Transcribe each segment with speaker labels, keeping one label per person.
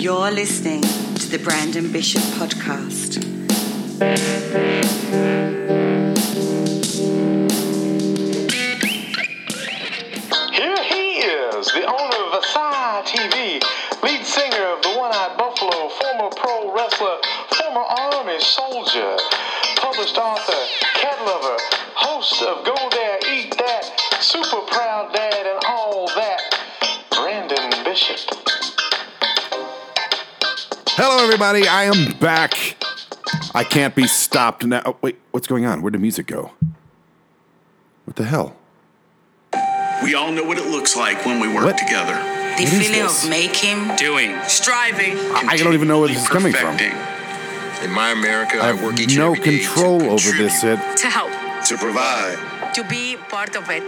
Speaker 1: You're listening to the Brandon Bishop Podcast.
Speaker 2: Here he is, the owner of ASY TV, lead singer of the One Eyed Buffalo, former pro wrestler, former Army soldier, published author, cat lover, host of Go
Speaker 3: Hello, everybody. I am back. I can't be stopped now. Oh, wait, what's going on? Where'd the music go? What the hell?
Speaker 4: We all know what it looks like when we work
Speaker 3: What?
Speaker 4: together.
Speaker 1: The
Speaker 3: What is
Speaker 1: feeling of making,
Speaker 4: Doing,
Speaker 1: striving,
Speaker 3: I don't even know where this is coming from.
Speaker 5: In my America,
Speaker 3: I
Speaker 5: I,
Speaker 3: have
Speaker 5: work each
Speaker 3: no
Speaker 5: and
Speaker 3: control
Speaker 5: to
Speaker 3: over this. It,
Speaker 1: to help,
Speaker 5: to provide.
Speaker 1: To be part of it.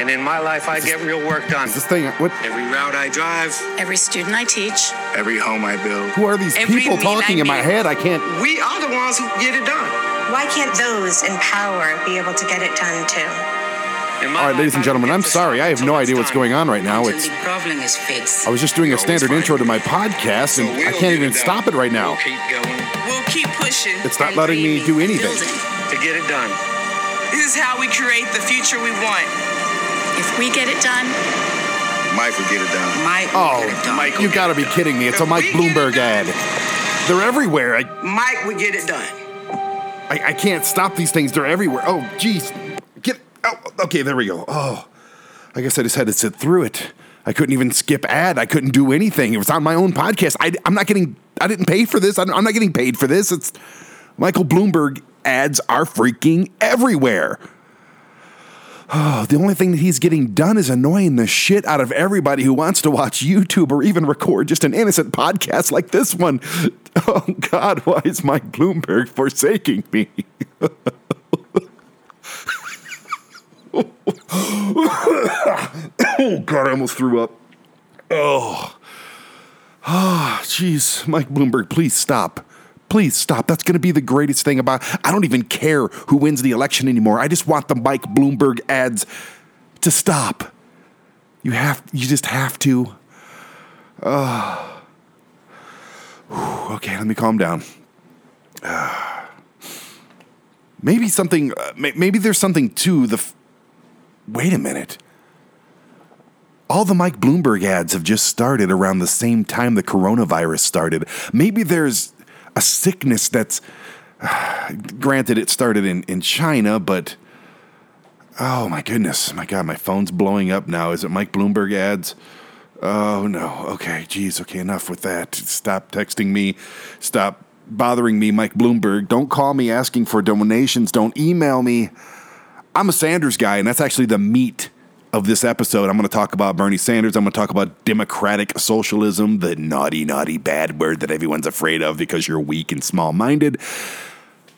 Speaker 6: And in my life, I get real work done.
Speaker 3: this thing. What?
Speaker 5: Every route I drive,
Speaker 1: Every student I teach,
Speaker 5: every home I build.
Speaker 3: Who are these
Speaker 1: Every
Speaker 3: people talking in my head? I can't.
Speaker 5: We are the ones who get it done.
Speaker 7: Why can't those in power be able to get it done too?
Speaker 3: All right, ladies and gentlemen, I'm sorry. I have no idea what's going on right now. It's.
Speaker 1: the problem is fixed.
Speaker 3: I was just doing a standard intro to my podcast, and I can't even stop it right now.
Speaker 6: We'll keep going
Speaker 8: We'll keep pushing.
Speaker 3: It's not letting me do anything.
Speaker 6: to get it done.
Speaker 8: This is how we create the future we want.
Speaker 7: If we get it done,
Speaker 5: Mike will get it done.
Speaker 1: Mike, will
Speaker 3: Oh,
Speaker 1: get it done.
Speaker 3: Mike, you got to be kidding me! It's a
Speaker 8: If
Speaker 3: Mike
Speaker 8: we get it
Speaker 3: Bloomberg ad. They're everywhere. I,
Speaker 8: Mike would get it done.
Speaker 3: I, I can't stop these things. They're everywhere. Oh, jeez. Get. Oh, okay, there we go. Oh, I guess I just had to sit through it. I couldn't even skip ad. I couldn't do anything. It was on my own podcast. I, am not getting. I didn't pay for this. I'm I'm not getting paid for this. It's Michael Bloomberg ads are freaking everywhere. Oh, the only thing that he's getting done is annoying the shit out of everybody who wants to watch YouTube or even record just an innocent podcast like this one. Oh God, why is Mike Bloomberg forsaking me? oh God, I almost threw up. Oh, ah, jeez, Mike Bloomberg, please stop. Please stop. That's going to be the greatest thing about. I don't even care who wins the election anymore. I just want the Mike Bloomberg ads to stop. You have. You just have to. Uh, okay, let me calm down. Uh, maybe something. Uh, may- maybe there's something to the. F- Wait a minute. All the Mike Bloomberg ads have just started around the same time the coronavirus started. Maybe there's a sickness that's. granted, it started in, in China, but. Oh my goodness. My God, my phone's blowing up now. Is it Mike Bloomberg ads? Oh no. Okay, geez. Okay, enough with that. Stop texting me. Stop bothering me, Mike Bloomberg. Don't call me asking for donations. Don't email me. I'm a Sanders guy, and that's actually the meat of this episode. I'm going to talk about Bernie Sanders. I'm going to talk about democratic socialism, the naughty, naughty, bad word that everyone's afraid of because you're weak and small minded.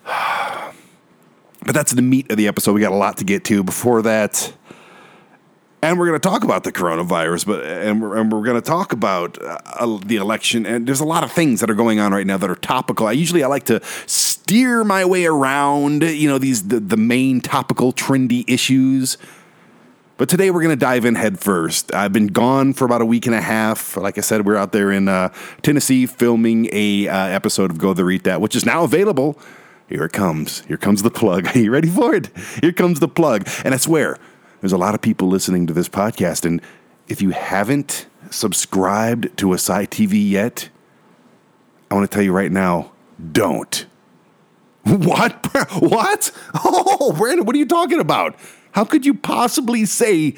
Speaker 3: But that's the meat of the episode. We got a lot to get to before that. And we're going to talk about the coronavirus, but and we're, and we're going to talk about uh, the election. And there's a lot of things that are going on right now that are topical. I usually I like to steer my way around, you know, these the, the main topical trendy issues. But today we're going to dive in head first. I've been gone for about a week and a half. Like I said, we're out there in uh, Tennessee filming a uh, episode of Go There Eat That, which is now available. Here it comes. Here comes the plug. Are you ready for it? Here comes the plug. And I swear, there's a lot of people listening to this podcast. And if you haven't subscribed to ASY TV yet, I want to tell you right now, don't. What? What? Oh, Brandon, what are you talking about? How could you possibly say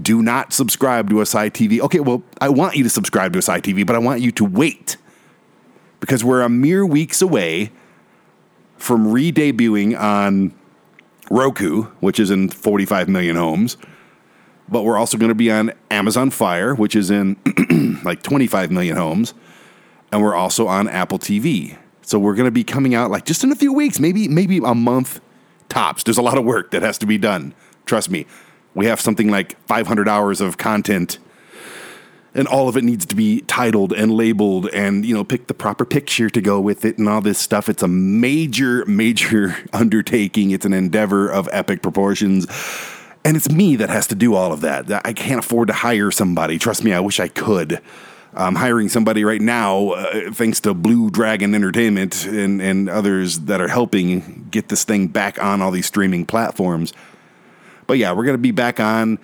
Speaker 3: do not subscribe to ASY TV? Okay, well, I want you to subscribe to ASY TV, but I want you to wait because we're a mere weeks away from re debuting on Roku, which is in 45 million homes. But we're also going to be on Amazon Fire, which is in like 25 million homes. And we're also on Apple TV. So we're going to be coming out like just in a few weeks, maybe maybe a month tops. There's a lot of work that has to be done. Trust me. We have something like 500 hours of content and all of it needs to be titled and labeled and you know pick the proper picture to go with it and all this stuff it's a major major undertaking it's an endeavor of epic proportions and it's me that has to do all of that i can't afford to hire somebody trust me i wish i could I'm hiring somebody right now, uh, thanks to Blue Dragon Entertainment and, and others that are helping get this thing back on all these streaming platforms. But yeah, we're going to be back on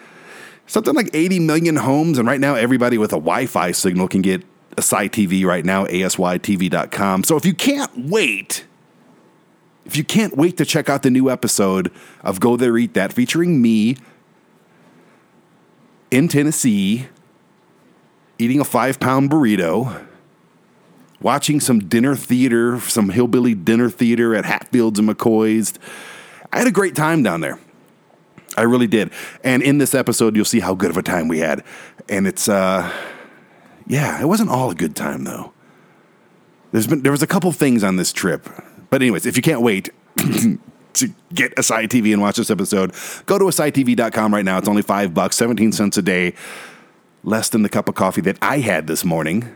Speaker 3: something like 80 million homes. And right now, everybody with a Wi Fi signal can get ASY TV right now, asytv.com. So if you can't wait, if you can't wait to check out the new episode of Go There Eat That featuring me in Tennessee eating a five pound burrito, watching some dinner theater, some hillbilly dinner theater at Hatfields and McCoy's. I had a great time down there. I really did. And in this episode, you'll see how good of a time we had. And it's, uh, yeah, it wasn't all a good time though. There's been there was a couple things on this trip, but anyways, if you can't wait to get ASY TV and watch this episode, go to ASYTV.com right now. It's only five bucks, seventeen cents a day, less than the cup of coffee that I had this morning.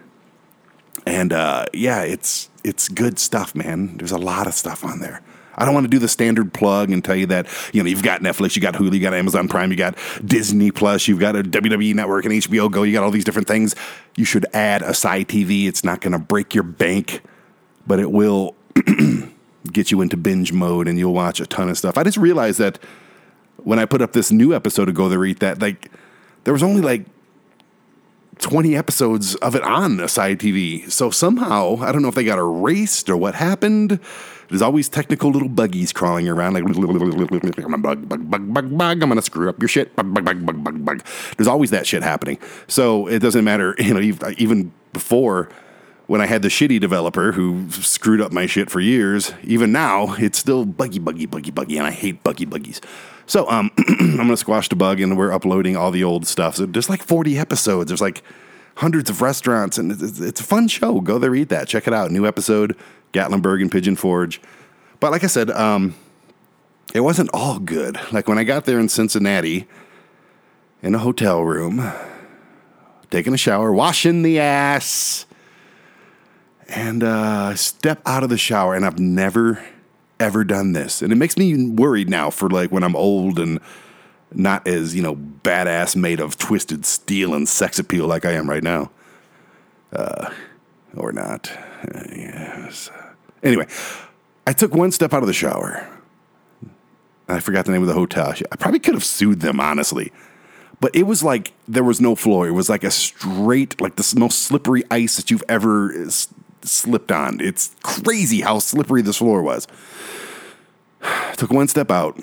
Speaker 3: And uh, yeah, it's it's good stuff, man. There's a lot of stuff on there. I don't want to do the standard plug and tell you that you know you've got Netflix, you got Hulu, you got Amazon Prime, you got Disney Plus, you've got a WWE Network and HBO Go, you got all these different things. You should add ASY TV. It's not going to break your bank, but it will get you into binge mode and you'll watch a ton of stuff. I just realized that when I put up this new episode of Go There Eat That, like there was only like 20 episodes of it on ASY TV. So somehow, I don't know if they got erased or what happened. There's always technical little buggies crawling around, like I'm a bug, bug, bug, bug, bug. I'm gonna screw up your shit. Bug, bug, bug, bug, bug, bug. There's always that shit happening. So it doesn't matter, you know, even before when I had the shitty developer who screwed up my shit for years, even now it's still buggy, buggy, buggy, buggy, and I hate buggy buggies. So um, I'm gonna squash the bug, and we're uploading all the old stuff. So there's like 40 episodes. There's like hundreds of restaurants, and it's, it's a fun show. Go there, eat that. Check it out. New episode, Gatlinburg and Pigeon Forge. But like I said, um, it wasn't all good. Like when I got there in Cincinnati, in a hotel room, taking a shower, washing the ass, and uh, step out of the shower, and I've never ever done this, and it makes me worried now for like when I'm old and not as you know badass made of twisted steel and sex appeal like I am right now, uh, or not. Uh, yes. Anyway, I took one step out of the shower. I forgot the name of the hotel. I probably could have sued them honestly, but it was like there was no floor. It was like a straight, like the most slippery ice that you've ever s- slipped on. It's crazy how slippery this floor was. took one step out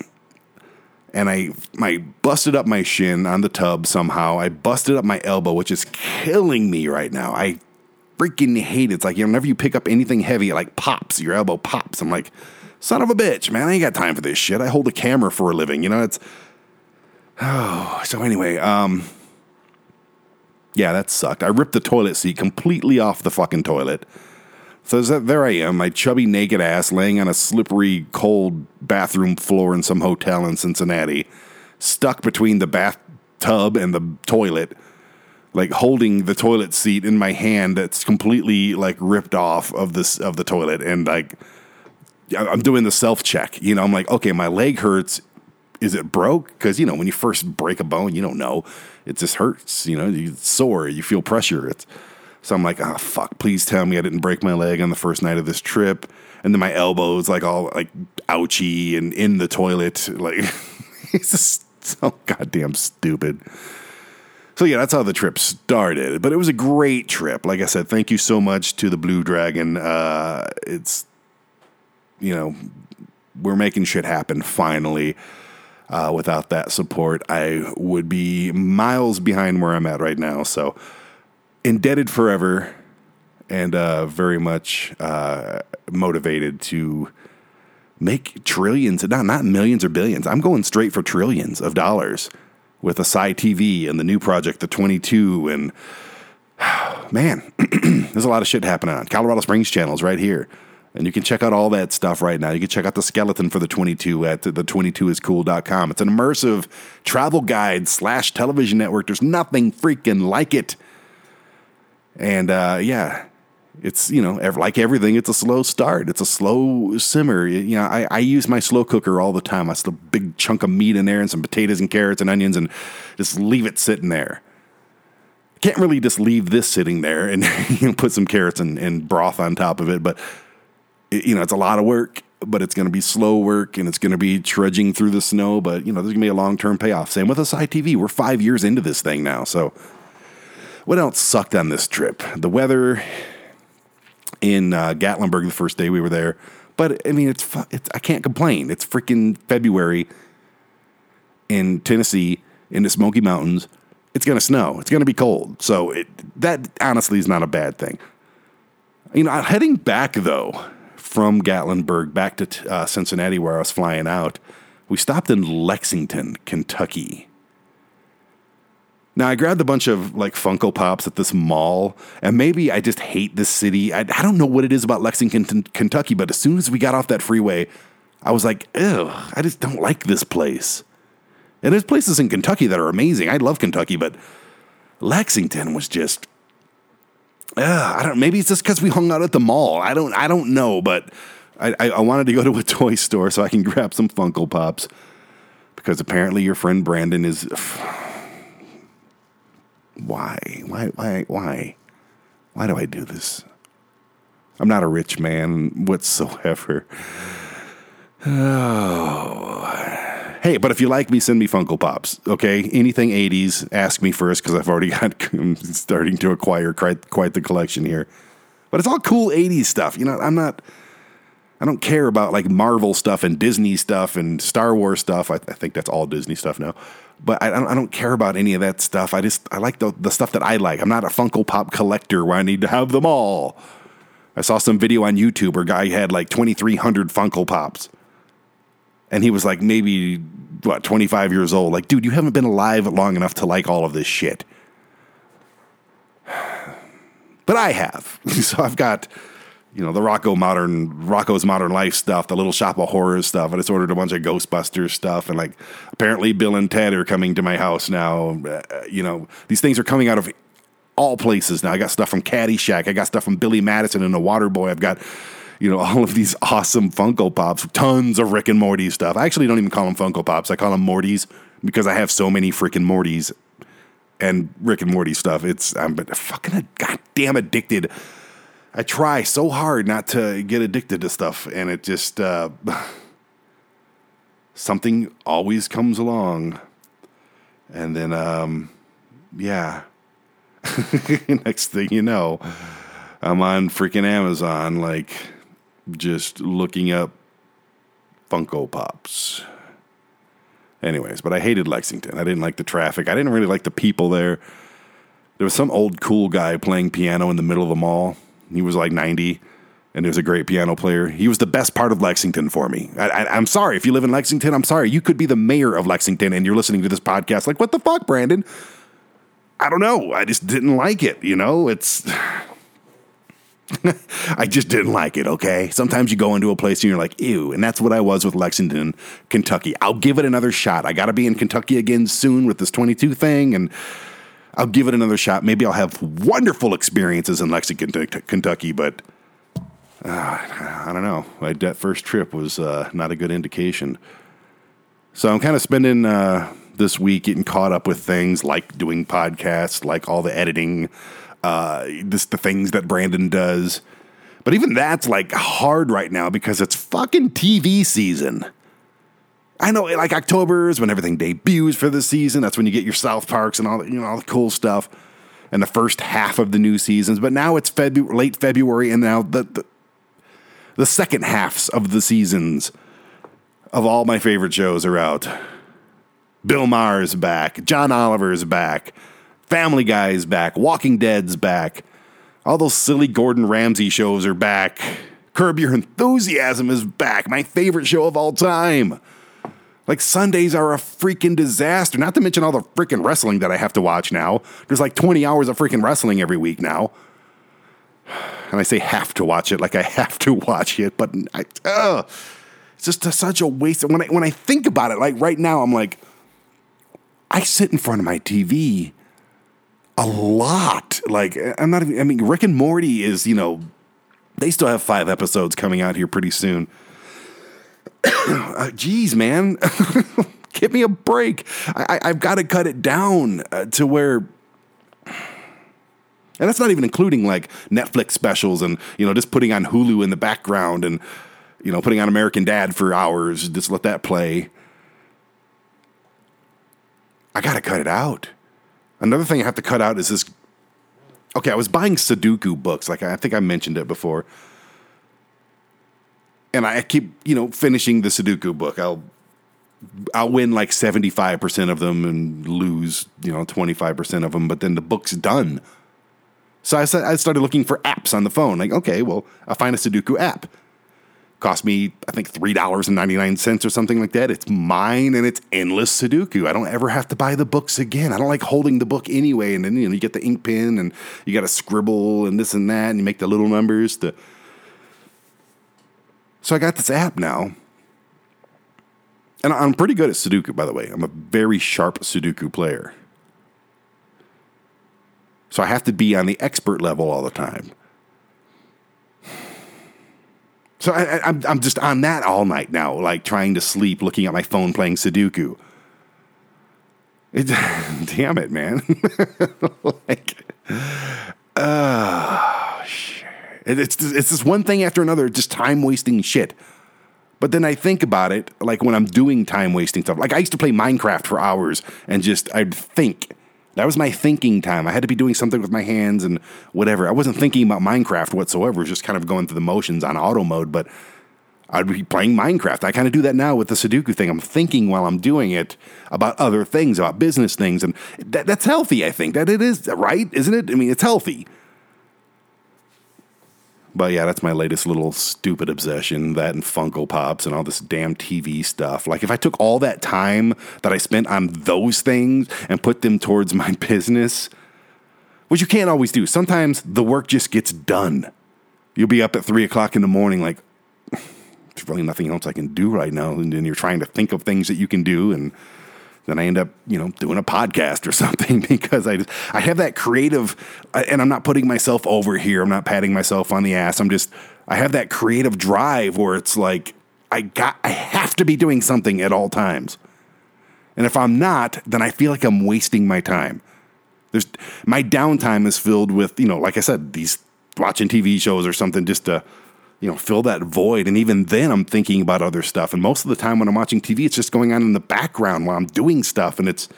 Speaker 3: and I I busted up my shin on the tub somehow. I busted up my elbow, which is killing me right now. I freaking hate it. It's like you know, whenever you pick up anything heavy, it like pops, your elbow pops. I'm like, son of a bitch, man, I ain't got time for this shit. I hold a camera for a living, you know. It's oh, so anyway, um, yeah, that sucked. I ripped the toilet seat completely off the fucking toilet. So there I am, my chubby naked ass laying on a slippery, cold bathroom floor in some hotel in Cincinnati, stuck between the bathtub and the toilet, like holding the toilet seat in my hand that's completely like ripped off of this of the toilet, and like I'm doing the self check. You know, I'm like, okay, my leg hurts. Is it broke? Because you know, when you first break a bone, you don't know. It just hurts. You know, it's sore. You feel pressure. It's so I'm like, oh fuck, please tell me I didn't break my leg on the first night of this trip. And then my elbows like all like ouchy and in the toilet. Like it's just so goddamn stupid. So yeah, that's how the trip started. But it was a great trip. Like I said, thank you so much to the Blue Dragon. Uh, it's you know, we're making shit happen finally. Uh, without that support, I would be miles behind where I'm at right now. So indebted forever and uh, very much uh, motivated to make trillions, not not millions or billions. I'm going straight for trillions of dollars with ASY TV and the new project, the 22, and man, there's a lot of shit happening on Colorado Springs channels right here. And you can check out all that stuff right now. You can check out the skeleton for the 22 at the 22iscool.com. It's an immersive travel guide slash television network. There's nothing freaking like it. And uh, yeah, it's you know like everything. It's a slow start. It's a slow simmer. You know, I, I use my slow cooker all the time. I still a big chunk of meat in there and some potatoes and carrots and onions, and just leave it sitting there. can't really just leave this sitting there and you know, put some carrots and, and broth on top of it. But it- you know, it's a lot of work, but it's going to be slow work and it's going to be trudging through the snow. But you know, there's going to be a long term payoff. Same with ASY TV. We're five years into this thing now. So, what else sucked on this trip? The weather in uh, Gatlinburg the first day we were there. But I mean, it's, it's I can't complain. It's freaking February in Tennessee in the Smoky Mountains. It's to snow. It's to be cold. So it, that honestly is not a bad thing. You know, heading back though from Gatlinburg back to uh, Cincinnati, where I was flying out, we stopped in Lexington, Kentucky. Now I grabbed a bunch of like Funko Pops at this mall, and maybe I just hate this city. I, I don't know what it is about Lexington, Kentucky, but as soon as we got off that freeway, I was like, ew, I just don't like this place. And there's places in Kentucky that are amazing. I love Kentucky, but Lexington was just, I don't. Maybe it's just because we hung out at the mall. I don't. I don't know, but I, I, I wanted to go to a toy store so I can grab some Funko Pops because apparently your friend Brandon is. Why? Why? Why? Why? Why do I do this? I'm not a rich man whatsoever. Oh. Hey, but if you like me, send me Funko Pops. Okay, anything '80s, ask me first because I've already got I'm starting to acquire quite quite the collection here. But it's all cool '80s stuff. You know, I'm not. I don't care about like Marvel stuff and Disney stuff and Star Wars stuff. I, I think that's all Disney stuff now. But I, I don't, care about any of that stuff. I just I like the the stuff that I like. I'm not a Funko Pop collector where I need to have them all. I saw some video on YouTube where a guy had like 2,300 Funko Pops. And he was like maybe, what, 25 years old. Like, dude, you haven't been alive long enough to like all of this shit. But I have. so I've got, you know, the Rocko Modern, Rocko's Modern Life stuff, the Little Shop of Horrors stuff. I just ordered a bunch of Ghostbusters stuff. And like, apparently Bill and Ted are coming to my house now. Uh, you know, these things are coming out of all places now. I got stuff from Caddyshack. I got stuff from Billy Madison and the Waterboy. I've got, you know, all of these awesome Funko Pops, tons of Rick and Morty stuff. I actually don't even call them Funko Pops. I call them Mortys because I have so many freaking Mortys and Rick and Morty stuff. It's I'm fucking goddamn addicted. I try so hard not to get addicted to stuff, and it just uh, something always comes along, and then um, yeah. Next thing you know, I'm on freaking Amazon, like just looking up Funko Pops. Anyways, but I hated Lexington. I didn't like the traffic. I didn't really like the people there. There was some old cool guy playing piano in the middle of the mall. He was like 90, and he was a great piano player. He was the best part of Lexington for me. I, I'm sorry. If you live in Lexington, I'm sorry. You could be the mayor of Lexington, and you're listening to this podcast. Like, what the fuck, Brandon? I don't know. I just didn't like it. You know, it's. I just didn't like it, okay? Sometimes you go into a place and you're like, ew. And that's what I was with Lexington, Kentucky. I'll give it another shot. I got to be in Kentucky again soon with this 22 thing, and I'll give it another shot. Maybe I'll have wonderful experiences in Lexington, Kentucky, but uh, I don't know. My, that first trip was uh, not a good indication. So I'm kind of spending uh, this week getting caught up with things like doing podcasts, like all the editing, uh, just the things that Brandon does. But even that's like hard right now because it's fucking TV season. I know, like October is when everything debuts for the season. That's when you get your South Parks and all the, you know all the cool stuff, and the first half of the new seasons. But now it's Febu- late February, and now the, the the second halves of the seasons of all my favorite shows are out. Bill Maher's back, John Oliver's back, Family Guy's back, Walking Dead's back. All those silly Gordon Ramsay shows are back. Curb Your Enthusiasm is back, my favorite show of all time. Like Sundays are a freaking disaster. Not to mention all the freaking wrestling that I have to watch now. There's like 20 hours of freaking wrestling every week now. And I say have to watch it like I have to watch it, but I, ugh, it's just a, such a waste. When I when I think about it, like right now, I'm like, I sit in front of my TV a lot. Like I'm not even. I mean, Rick and Morty is you know, they still have five episodes coming out here pretty soon. uh, geez, man, give me a break. I, I've got to cut it down uh, to where And that's not even including like Netflix specials and, you know, just putting on Hulu in the background and, you know, putting on American Dad for hours, just let that play. I got to cut it out. Another thing I have to cut out is this. Okay, I was buying Sudoku books. Like I think I mentioned it before. And I keep, you know, finishing the Sudoku book. I'll I'll win like 75% of them and lose, you know, 25% of them, but then the book's done. So I, I started looking for apps on the phone. Like, okay, well, I'll find a Sudoku app. Cost me, I think, $3.99 or something like that. It's mine and it's endless Sudoku. I don't ever have to buy the books again. I don't like holding the book anyway. And then, you know, you get the ink pen and you got to scribble and this and that and you make the little numbers. To... So I got this app now and I'm pretty good at Sudoku, by the way. I'm a very sharp Sudoku player. So I have to be on the expert level all the time. So I, am I'm, I'm just on that all night now, like trying to sleep, looking at my phone, playing Sudoku. It, damn it, man! like, oh shit! It's it's this one thing after another, just time wasting shit. But then I think about it, like when I'm doing time wasting stuff. Like I used to play Minecraft for hours and just I'd think. That was my thinking time. I had to be doing something with my hands and whatever. I wasn't thinking about Minecraft whatsoever. It was just kind of going through the motions on auto mode. But I'd be playing Minecraft. I kind of do that now with the Sudoku thing. I'm thinking while I'm doing it about other things, about business things, and that, that's healthy. I think that it is right, isn't it? I mean, it's healthy. But yeah, that's my latest little stupid obsession. That and Funko Pops and all this damn TV stuff. Like, if I took all that time that I spent on those things and put them towards my business, which you can't always do, sometimes the work just gets done. You'll be up at three o'clock in the morning, like, there's really nothing else I can do right now. And then you're trying to think of things that you can do. And then I end up, you know, doing a podcast or something because I I have that creative, uh, and I'm not putting myself over here. I'm not patting myself on the ass. I'm just, I have that creative drive where it's like, I got, I have to be doing something at all times. And if I'm not, then I feel like I'm wasting my time. There's, my downtime is filled with, you know, like I said, these watching TV shows or something just to, you know, fill that void. And even then, I'm thinking about other stuff. And most of the time when I'm watching TV, it's just going on in the background while I'm doing stuff. And it's,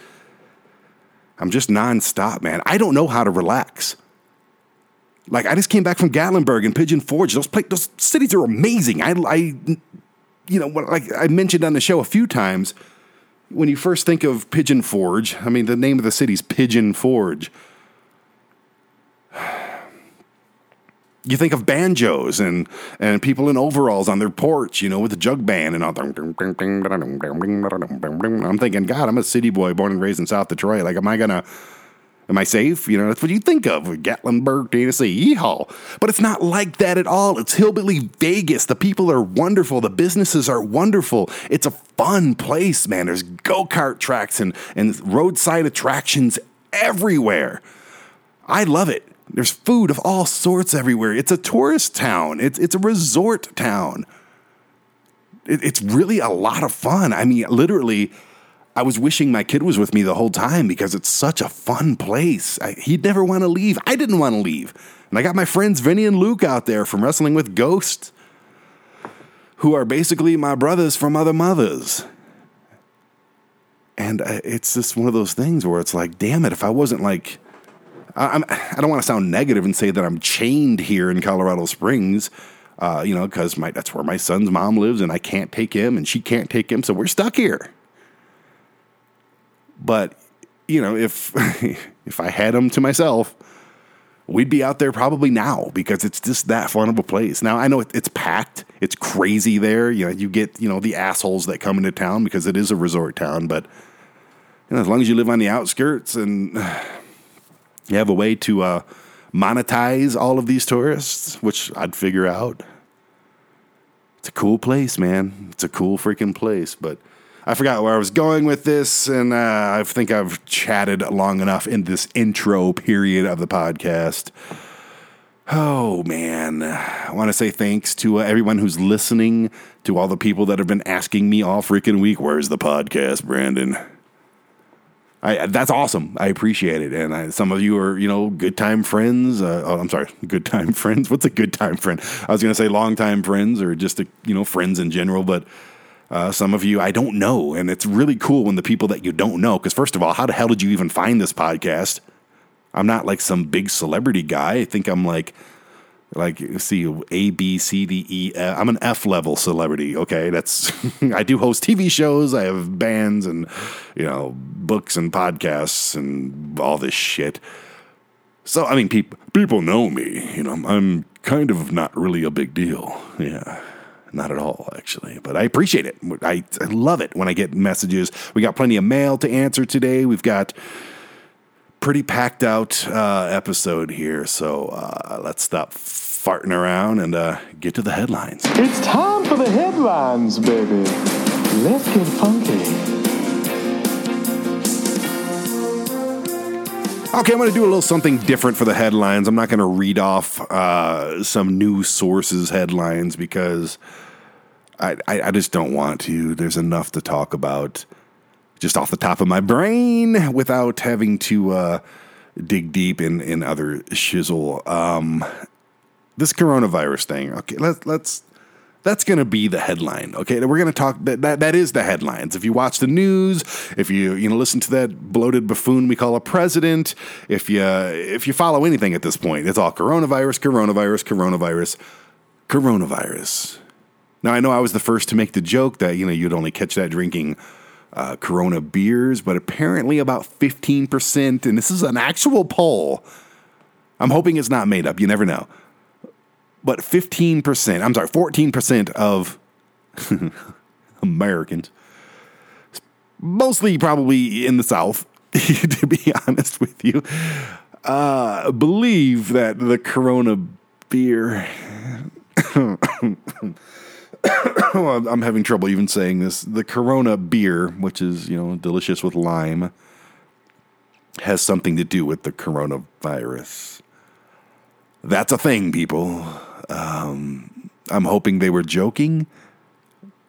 Speaker 3: I'm just nonstop, man. I don't know how to relax. Like, I just came back from Gatlinburg and Pigeon Forge. Those, those cities are amazing. I, I, you know, like I mentioned on the show a few times, when you first think of Pigeon Forge, I mean, the name of the city's Pigeon Forge. You think of banjos and and people in overalls on their porch, you know, with a jug band and all. I'm thinking, God, I'm a city boy born and raised in South Detroit. Like, am I gonna? Am I safe? You know, that's what you think of Gatlinburg, Tennessee. Yeehaw. But it's not like that at all. It's hillbilly Vegas. The people are wonderful. The businesses are wonderful. It's a fun place, man. There's go kart tracks and, and roadside attractions everywhere. I love it. There's food of all sorts everywhere. It's a tourist town. It's it's a resort town. It, it's really a lot of fun. I mean, literally, I was wishing my kid was with me the whole time because it's such a fun place. I, he'd never want to leave. I didn't want to leave, and I got my friends Vinny and Luke out there from Wrestling with Ghosts, who are basically my brothers from other mothers. And uh, it's just one of those things where it's like, damn it, if I wasn't like I'm, I don't want to sound negative and say that I'm chained here in Colorado Springs, uh, you know, because that's where my son's mom lives, and I can't take him, and she can't take him, so we're stuck here. But you know, if if I had him to myself, we'd be out there probably now because it's just that fun of a place. Now I know it, it's packed, it's crazy there. You know, you get you know the assholes that come into town because it is a resort town, but you know, as long as you live on the outskirts and you have a way to uh, monetize all of these tourists, which I'd figure out. It's a cool place, man. It's a cool freaking place. But I forgot where I was going with this, and uh, I think I've chatted long enough in this intro period of the podcast. Oh man, I want to say thanks to uh, everyone who's listening, to all the people that have been asking me all freaking week, "Where's the podcast, Brandon?" I, that's awesome. I appreciate it. And I, some of you are, you know, good time friends. Uh, oh, I'm sorry, good time friends. What's a good time friend? I was going to say long time friends or just, a, you know, friends in general. But uh, some of you I don't know. And it's really cool when the people that you don't know, because first of all, how the hell did you even find this podcast? I'm not like some big celebrity guy. I think I'm like, like see A B C D E. F. I'm an F level celebrity. Okay, that's I do host TV shows. I have bands and you know books and podcasts and all this shit. So I mean, people people know me. You know, I'm kind of not really a big deal. Yeah. Not at all, actually, but I appreciate it. I, I love it when I get messages. We got plenty of mail to answer today. We've got pretty packed out uh, episode here, so uh, let's stop farting around and uh, get to the headlines.
Speaker 2: It's time for the headlines, baby. Let's get funky.
Speaker 3: Okay, I'm going to do a little something different for the headlines. I'm not going to read off uh, some news sources headlines because I, I, I just don't want to. There's enough to talk about just off the top of my brain without having to uh, dig deep in, in other shizzle. Um, this coronavirus thing. Okay, let, let's that's going to be the headline. Okay, we're going to talk that, that that is the headlines. If you watch the news, if you you know listen to that bloated buffoon we call a president, if you if you follow anything at this point, it's all coronavirus, coronavirus, coronavirus, coronavirus. Now I know I was the first to make the joke that you know you'd only catch that drinking uh, Corona beers, but apparently about fifteen percent, and this is an actual poll. I'm hoping it's not made up. You never know but 15%, I'm sorry, 14% of Americans, mostly probably in the South, to be honest with you, uh, believe that the Corona beer. I'm having trouble even saying this. The Corona beer, which is, you know, delicious with lime, has something to do with the coronavirus. That's a thing, people. Um, I'm hoping they were joking.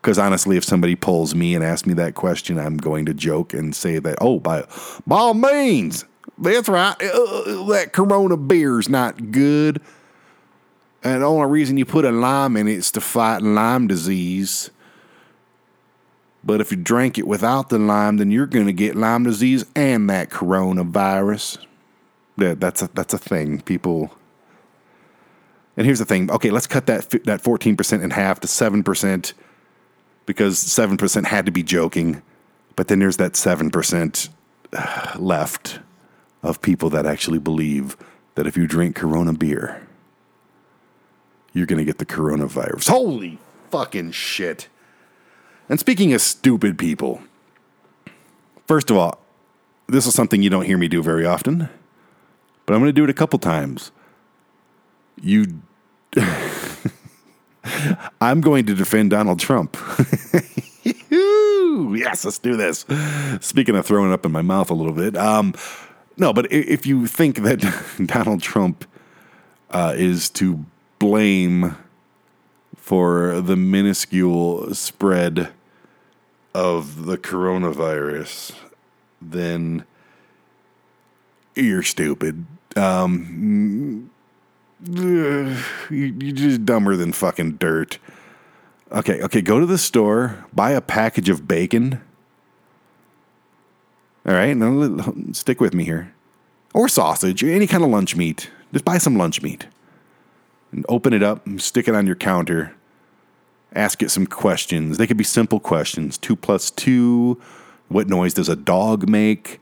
Speaker 3: Because honestly, if somebody pulls me and asks me that question, I'm going to joke and say that, oh, by, by all means, that's right. Uh, that Corona beer's not good. And the only reason you put a lime in it is to fight Lyme disease. But if you drink it without the lime, then you're going to get Lyme disease and that coronavirus. That, that's, a, that's a thing. People and here's the thing. Okay, let's cut that that 14% in half to 7% because 7% had to be joking. But then there's that 7% uh, left of people that actually believe that if you drink Corona beer, you're going to get the coronavirus. Holy fucking shit. And speaking of stupid people, first of all, this is something you don't hear me do very often, but I'm going to do it a couple times. You I'm going to defend Donald Trump. yes, let's do this. Speaking of throwing up in my mouth a little bit, um, no, but if you think that Donald Trump uh, is to blame for the minuscule spread of the coronavirus, then you're stupid. Um, you're just dumber than fucking dirt. Okay, okay, go to the store, buy a package of bacon. All right, now stick with me here. Or sausage, any kind of lunch meat. Just buy some lunch meat. And open it up, and stick it on your counter. Ask it some questions. They could be simple questions. Two plus two. What noise does a dog make?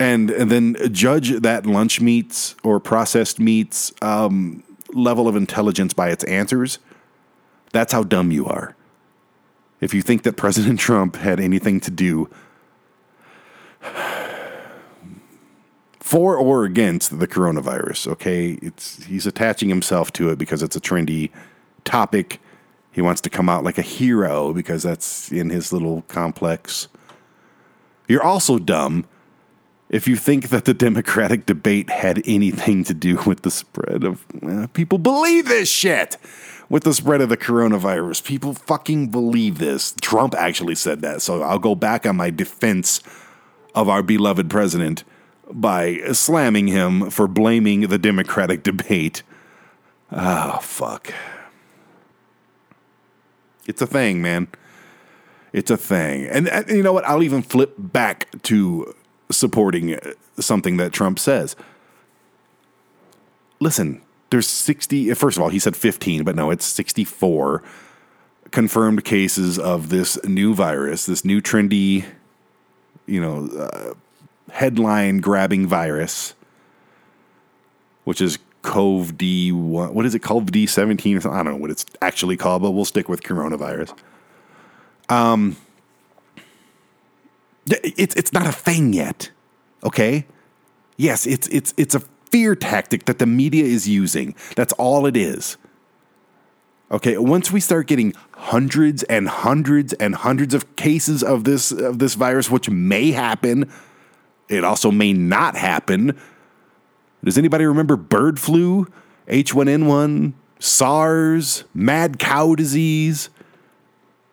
Speaker 3: And and then judge that lunch meats or processed meats um, level of intelligence by its answers. That's how dumb you are. If you think that President Trump had anything to do for or against the coronavirus, okay, it's he's attaching himself to it because it's a trendy topic. He wants to come out like a hero because that's in his little complex. You're also dumb if you think that the Democratic debate had anything to do with the spread of uh, people believe this shit with the spread of the coronavirus. People fucking believe this. Trump actually said that. So I'll go back on my defense of our beloved president by slamming him for blaming the Democratic debate. Oh, fuck. It's a thing, man. It's a thing. And, and you know what? I'll even flip back to supporting uh, something that Trump says. Listen, there's 60, first of all, he said 15, but no, it's 64 confirmed cases of this new virus, this new trendy, you know, uh, headline grabbing virus, which is COV D. What is it called? D seventeen or something? I don't know what it's actually called, but we'll stick with coronavirus. Um, it's it's not a thing yet. Okay. Yes, it's it's it's a fear tactic that the media is using. That's all it is. Okay, once we start getting hundreds and hundreds and hundreds of cases of this of this virus, which may happen, it also may not happen. Does anybody remember bird flu, H1N1, SARS, mad cow disease?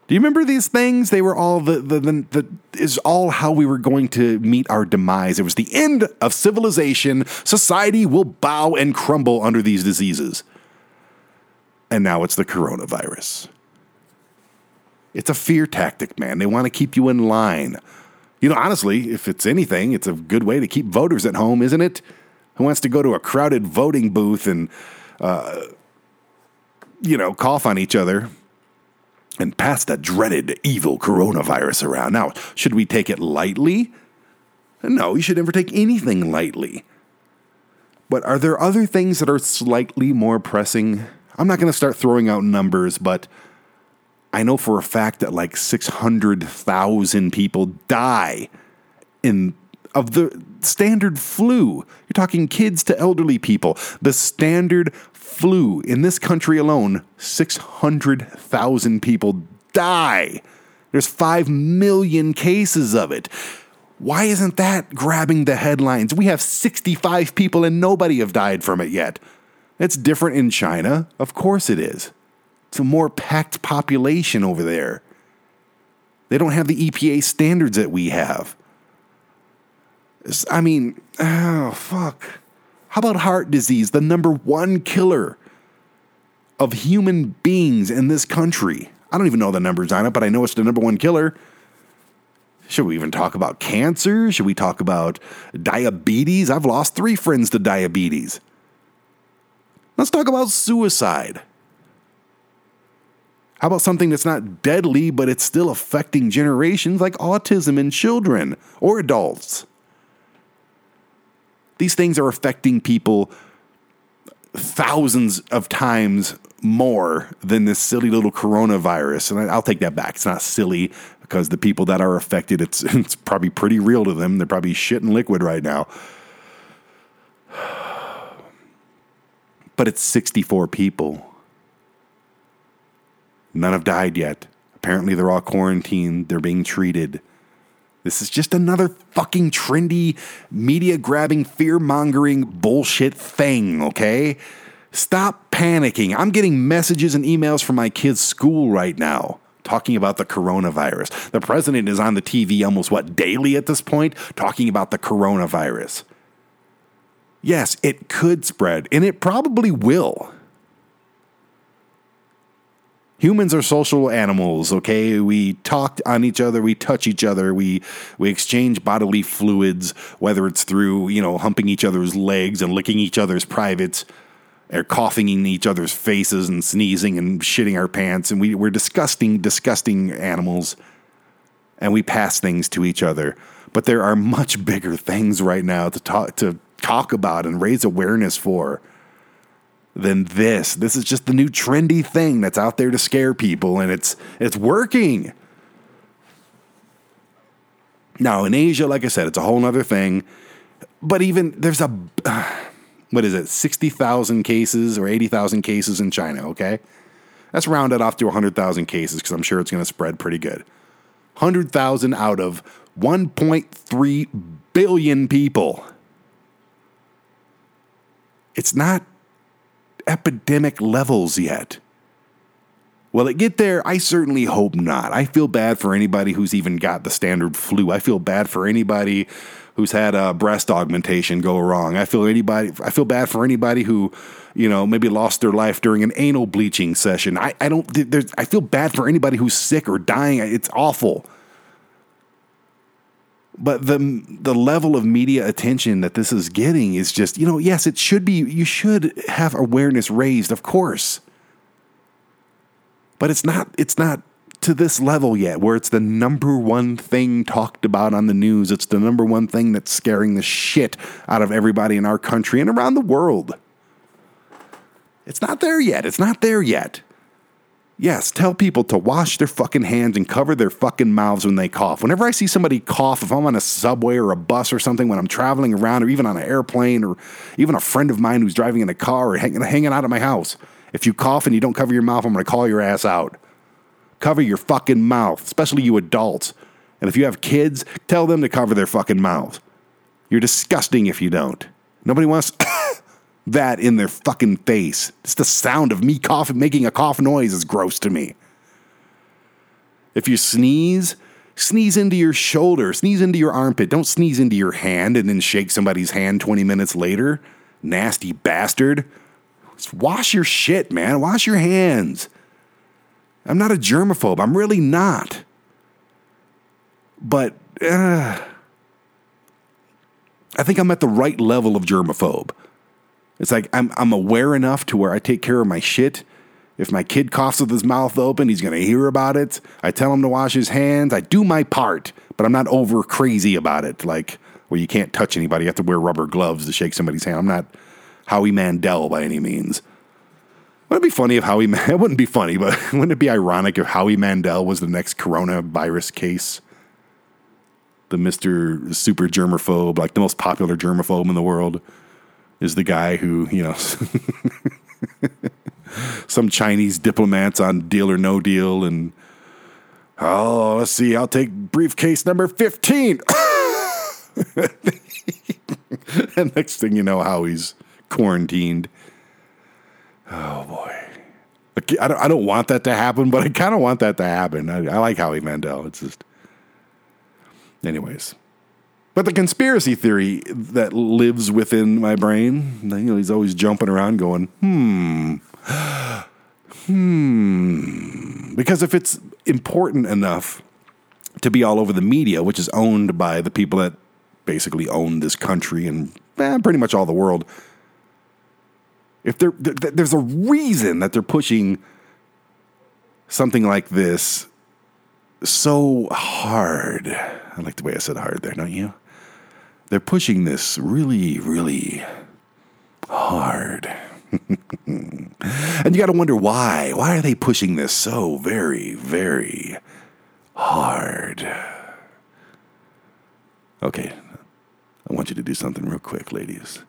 Speaker 3: Do you remember these things? They were all the, the, the, the is all how we were going to meet our demise. It was the end of civilization. Society will bow and crumble under these diseases. And now it's the coronavirus. It's a fear tactic, man. They want to keep you in line. You know, honestly, if it's anything, it's a good way to keep voters at home, isn't it? Who wants to go to a crowded voting booth and, uh, you know, cough on each other and pass the dreaded evil coronavirus around? Now, should we take it lightly? No, you should never take anything lightly. But are there other things that are slightly more pressing? I'm not going to start throwing out numbers, but I know for a fact that like 600,000 people die in of the standard flu. You're talking kids to elderly people. The standard flu in this country alone, 600,000 people die. There's 5 million cases of it. Why isn't that grabbing the headlines? We have 65 people and nobody have died from it yet. It's different in China. Of course it is. It's a more packed population over there. They don't have the EPA standards that we have. I mean, oh, fuck. How about heart disease, the number one killer of human beings in this country? I don't even know the numbers on it, but I know it's the number one killer. Should we even talk about cancer? Should we talk about diabetes? I've lost three friends to diabetes. Let's talk about suicide. How about something that's not deadly, but it's still affecting generations like autism in children or adults? These things are affecting people thousands of times more than this silly little coronavirus. And I'll take that back. It's not silly because the people that are affected, it's, it's probably pretty real to them. They're probably shitting liquid right now. But it's 64 people. None have died yet. Apparently, they're all quarantined. They're being treated. This is just another fucking trendy, media grabbing, fear mongering bullshit thing, okay? Stop panicking. I'm getting messages and emails from my kids' school right now talking about the coronavirus. The president is on the TV almost, what, daily at this point, talking about the coronavirus. Yes, it could spread, and it probably will. Humans are social animals, okay? We talk on each other, we touch each other, we we exchange bodily fluids, whether it's through, you know, humping each other's legs and licking each other's privates, or coughing in each other's faces and sneezing and shitting our pants, and we, we're disgusting, disgusting animals, and we pass things to each other. But there are much bigger things right now to talk to talk about and raise awareness for than this. This is just the new trendy thing that's out there to scare people, and it's it's working. Now in Asia, like I said, it's a whole other thing. But even there's a what is it, sixty thousand cases or eighty thousand cases in China? Okay, that's rounded off to hundred thousand cases because I'm sure it's going to spread pretty good. Hundred thousand out of one point three billion people. It's not epidemic levels yet. Will it get there? I certainly hope not. I feel bad for anybody who's even got the standard flu. I feel bad for anybody who's had a breast augmentation go wrong. I feel anybody I feel bad for anybody who, you know, maybe lost their life during an anal bleaching session. I, I don't I feel bad for anybody who's sick or dying. It's awful. But the the level of media attention that this is getting is just, you know, yes, it should be you should have awareness raised, of course. But it's not it's not to this level yet where it's the number one thing talked about on the news. It's the number one thing that's scaring the shit out of everybody in our country and around the world. It's not there yet. It's not there yet. Yes, tell people to wash their fucking hands and cover their fucking mouths when they cough. Whenever I see somebody cough, if I'm on a subway or a bus or something, when I'm traveling around, or even on an airplane, or even a friend of mine who's driving in a car or hanging, hanging out at my house, if you cough and you don't cover your mouth, I'm going to call your ass out. Cover your fucking mouth, especially you adults. And if you have kids, tell them to cover their fucking mouths. You're disgusting if you don't. Nobody wants that in their fucking face. It's the sound of me coughing, making a cough noise is gross to me. If you sneeze, sneeze into your shoulder, sneeze into your armpit. Don't sneeze into your hand and then shake somebody's hand 20 minutes later. Nasty bastard. Just wash your shit, man. Wash your hands. I'm not a germaphobe. I'm really not. But uh, I think I'm at the right level of germaphobe. It's like I'm I'm aware enough to where I take care of my shit. If my kid coughs with his mouth open, he's going to hear about it. I tell him to wash his hands. I do my part, but I'm not over crazy about it. Like where you can't touch anybody, you have to wear rubber gloves to shake somebody's hand. I'm not Howie Mandel by any means. Wouldn't it be funny if Howie? It wouldn't be funny, but wouldn't it be ironic if Howie Mandel was the next coronavirus case? The Mister Super Germaphobe, like the most popular germaphobe in the world, is the guy who you know. some Chinese diplomats on Deal or No Deal, and oh, let's see, I'll take briefcase number fifteen. and next thing you know, Howie's quarantined. Oh boy. I don't, I don't want that to happen, but I kind of want that to happen. I, I like Howie Mandel. It's just, anyways. But the conspiracy theory that lives within my brain, you know, he's always jumping around going, hmm, hmm. Because if it's important enough to be all over the media, which is owned by the people that basically own this country and eh, pretty much all the world, if there, there's a reason that they're pushing something like this so hard. I like the way I said hard there, don't you? They're pushing this really, really hard. and you got to wonder why. Why are they pushing this so very, very hard? Okay, I want you to do something real quick, ladies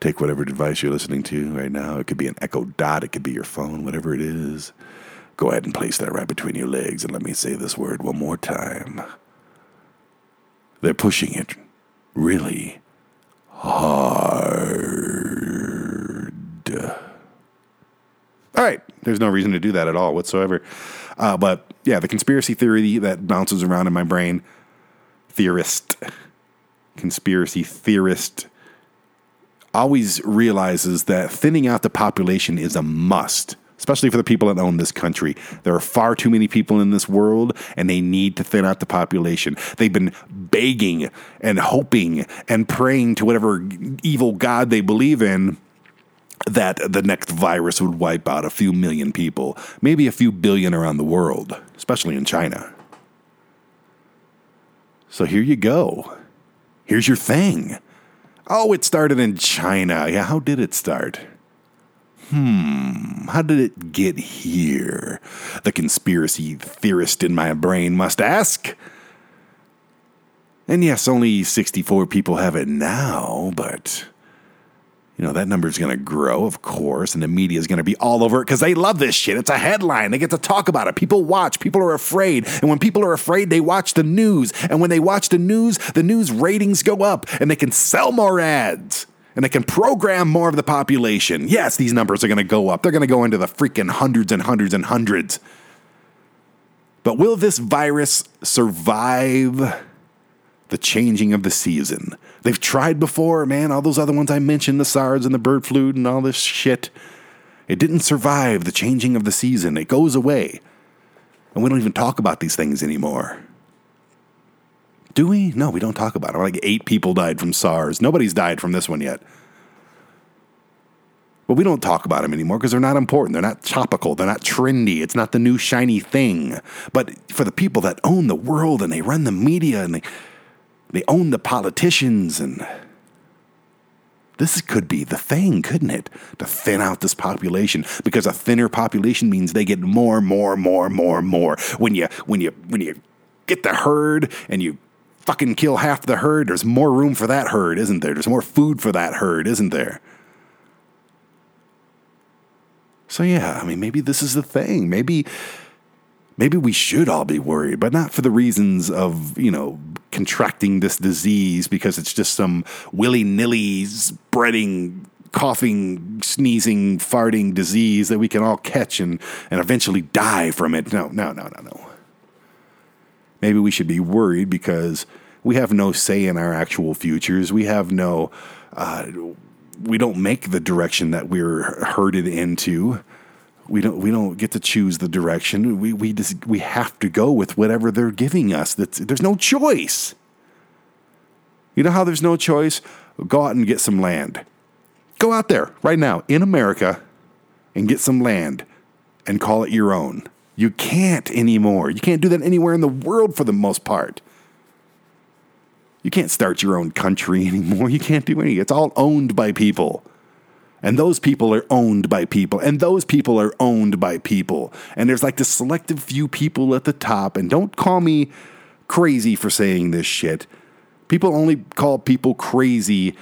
Speaker 3: take whatever device you're listening to right now. It could be an Echo Dot, it could be your phone, whatever it is. Go ahead and place that right between your legs and let me say this word one more time. They're pushing it really hard. All right, there's no reason to do that at all whatsoever. Uh, but yeah, the conspiracy theory that bounces around in my brain, theorist, conspiracy theorist always realizes that thinning out the population is a must, especially for the people that own this country. There are far too many people in this world, and they need to thin out the population. They've been begging and hoping and praying to whatever evil God they believe in that the next virus would wipe out a few million people, maybe a few billion around the world, especially in China. So here you go. Here's your thing. Oh, it started in China. Yeah, how did it start? Hmm, how did it get here? The conspiracy theorist in my brain must ask. And yes, only 64 people have it now, but you know, that number is going to grow, of course, and the media is going to be all over it because they love this shit. It's a headline. They get to talk about it. People watch. People are afraid. And when people are afraid, they watch the news. And when they watch the news, the news ratings go up and they can sell more ads and they can program more of the population. Yes, these numbers are going to go up. They're going to go into the freaking hundreds and hundreds and hundreds. But will this virus survive the changing of the season? They've tried before, man. All those other ones I mentioned, the SARS and the bird flu and all this shit. It didn't survive the changing of the season. It goes away. And we don't even talk about these things anymore. Do we? No, we don't talk about it. Like eight people died from SARS. Nobody's died from this one yet. But we don't talk about them anymore because they're not important. They're not topical. They're not trendy. It's not the new shiny thing. But for the people that own the world and they run the media and they, they own the politicians and this could be the thing, couldn't it? To thin out this population because a thinner population means they get more, more, more, more, more. When you when you when you get the herd and you fucking kill half the herd, there's more room for that herd, isn't there? There's more food for that herd, isn't there? So yeah, I mean maybe this is the thing. Maybe maybe we should all be worried, but not for the reasons of, you know, contracting this disease because it's just some willy-nilly spreading coughing, sneezing, farting disease that we can all catch and, and eventually die from it. No, no, no, no, no. Maybe we should be worried because we have no say in our actual futures. We have no, uh, we don't make the direction that we're herded into. We don't, we don't get to choose the direction. We, we just, we have to go with whatever they're giving us. That's, there's no choice. You know how there's no choice? Go out and get some land. Go out there right now in America and get some land and call it your own. You can't anymore. You can't do that anywhere in the world for the most part. You can't start your own country anymore. You can't do any. It's all owned by people. And those people are owned by people. And those people are owned by people. And there's like this selective few people at the top. And don't call me crazy for saying this shit. People only call people crazy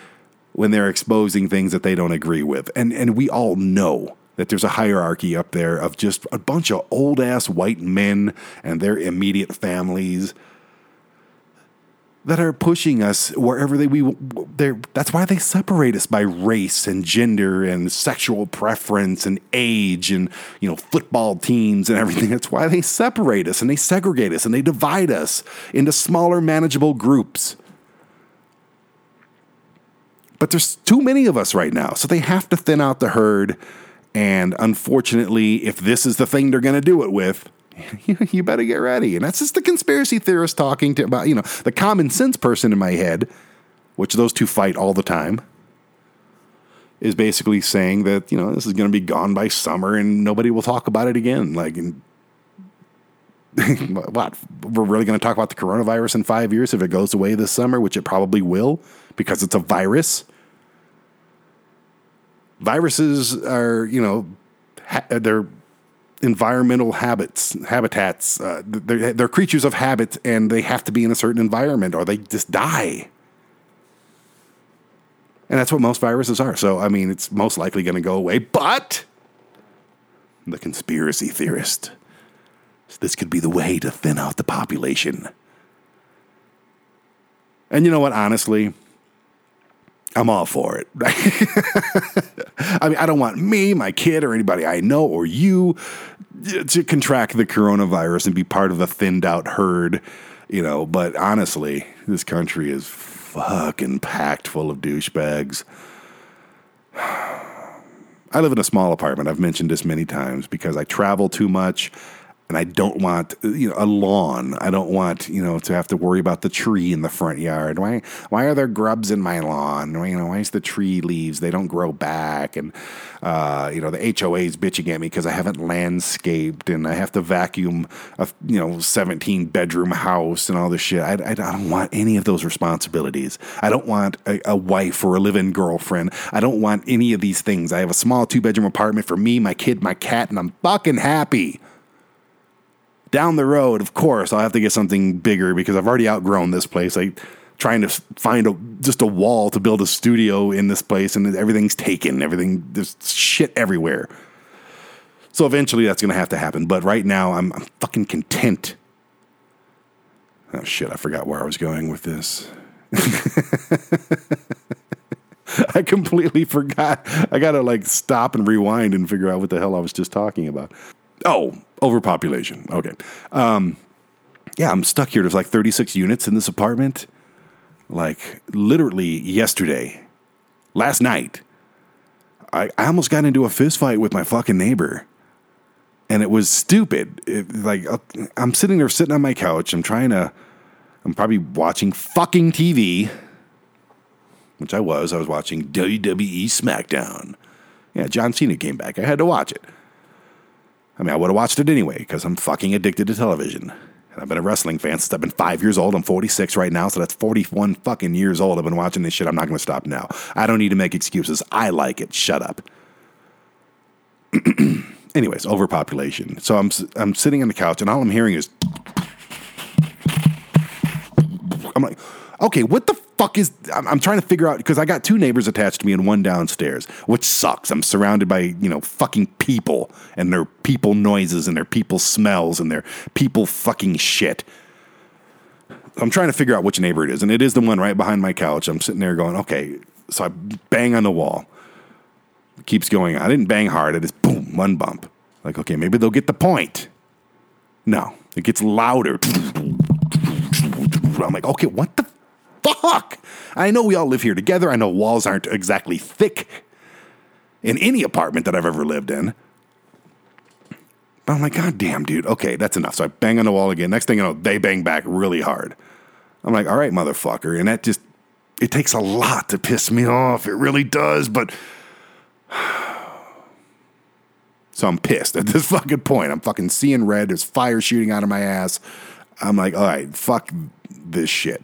Speaker 3: when they're exposing things that they don't agree with. And and we all know that there's a hierarchy up there of just a bunch of old ass white men and their immediate families that are pushing us wherever they we they that's why they separate us by race and gender and sexual preference and age and you know football teams and everything. That's why they separate us and they segregate us and they divide us into smaller manageable groups. But there's too many of us right now so they have to thin out the herd and unfortunately if this is the thing they're going to do it with you better get ready. And that's just the conspiracy theorist talking to about, you know, the common sense person in my head, which those two fight all the time, is basically saying that, you know, this is going to be gone by summer and nobody will talk about it again. Like, what? We're really going to talk about the coronavirus in five years if it goes away this summer, which it probably will because it's a virus. Viruses are, you know, ha- they're environmental habits, habitats. Uh, they're, they're creatures of habit and they have to be in a certain environment or they just die. And that's what most viruses are. So, I mean, it's most likely going to go away. But the conspiracy theorist, this could be the way to thin out the population. And you know what? Honestly, I'm all for it. I mean, I don't want me, my kid, or anybody I know or you to contract the coronavirus and be part of the thinned out herd, you know. But honestly, this country is fucking packed full of douchebags. I live in a small apartment. I've mentioned this many times because I travel too much and I don't want you know a lawn. I don't want you know to have to worry about the tree in the front yard. Why why are there grubs in my lawn? Why, you know why is the tree leaves they don't grow back? And uh, you know the HOA is bitching at me because I haven't landscaped and I have to vacuum a you know seventeen bedroom house and all this shit. I, I, don't want any of those responsibilities. I don't want a, a wife or a live-in girlfriend. I don't want any of these things. I have a small two bedroom apartment for me, my kid, my cat, and I'm fucking happy down the road, of course, I'll have to get something bigger because I've already outgrown this place. Like trying to find a just a wall to build a studio in this place, and everything's taken. Everything there's shit everywhere. So eventually, that's going to have to happen. But right now, I'm, I'm fucking content. Oh shit! I forgot where I was going with this. I completely forgot. I gotta like stop and rewind and figure out what the hell I was just talking about. Oh, overpopulation. Okay. Um, yeah, I'm stuck here. There's like 36 units in this apartment. Like literally yesterday, last night, I, I almost got into a fist fight with my fucking neighbor. And it was stupid. It, like uh, I'm sitting there, sitting on my couch. I'm trying to. I'm probably watching fucking TV which I was. I was watching WWE SmackDown. Yeah, John Cena came back. I had to watch it. I mean, I would have watched it anyway because I'm fucking addicted to television. And I've been a wrestling fan since I've been five years old. I'm 46 right now, so that's 41 fucking years old. I've been watching this shit. I'm not going to stop now. I don't need to make excuses. I like it. Shut up. Anyways, overpopulation. So I'm I'm sitting on the couch, and all I'm hearing is I'm like, okay, what the fuck is? I'm, I'm trying to figure out because I got two neighbors attached to me and one downstairs, which sucks. I'm surrounded by you know fucking people and their people noises and their people smells and their people fucking shit. I'm trying to figure out which neighbor it is, and it is the one right behind my couch. I'm sitting there going, okay. So I bang on the wall. It keeps going. I didn't bang hard. I just boom, one bump. Like, okay, maybe they'll get the point. No, it gets louder. I'm like, okay, what the fuck? I know we all live here together. I know walls aren't exactly thick in any apartment that I've ever lived in. But I'm like, God damn, dude. Okay, that's enough. So I bang on the wall again. Next thing you know, they bang back really hard. I'm like, all right, motherfucker. And that just, it takes a lot to piss me off. It really does. But so I'm pissed at this fucking point. I'm fucking seeing red. There's fire shooting out of my ass. I'm like, all right, fuck this shit.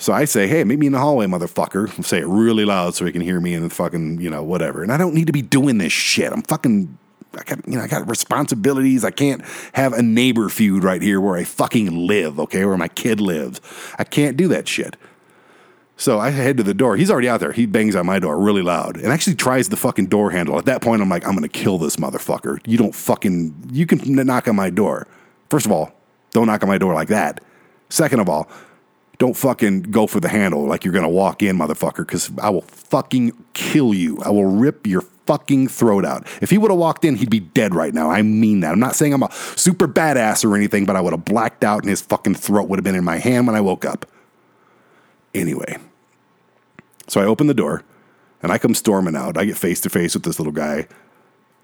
Speaker 3: So I say, hey, meet me in the hallway, motherfucker. Say it really loud so he can hear me and fucking, you know, whatever. And I don't need to be doing this shit. I'm fucking, I got, you know, I got responsibilities. I can't have a neighbor feud right here where I fucking live, okay, where my kid lives. I can't do that shit. So I head to the door. He's already out there. He bangs on my door really loud and actually tries the fucking door handle. At that point, I'm like, I'm going to kill this motherfucker. You don't fucking, you can knock on my door. First of all, don't knock on my door like that. Second of all, don't fucking go for the handle like you're to walk in, motherfucker, because I will fucking kill you. I will rip your fucking throat out. If he would have walked in, he'd be dead right now. I mean that. I'm not saying I'm a super badass or anything, but I would have blacked out and his fucking throat would have been in my hand when I woke up. Anyway, so I open the door and I come storming out. I get face to face with this little guy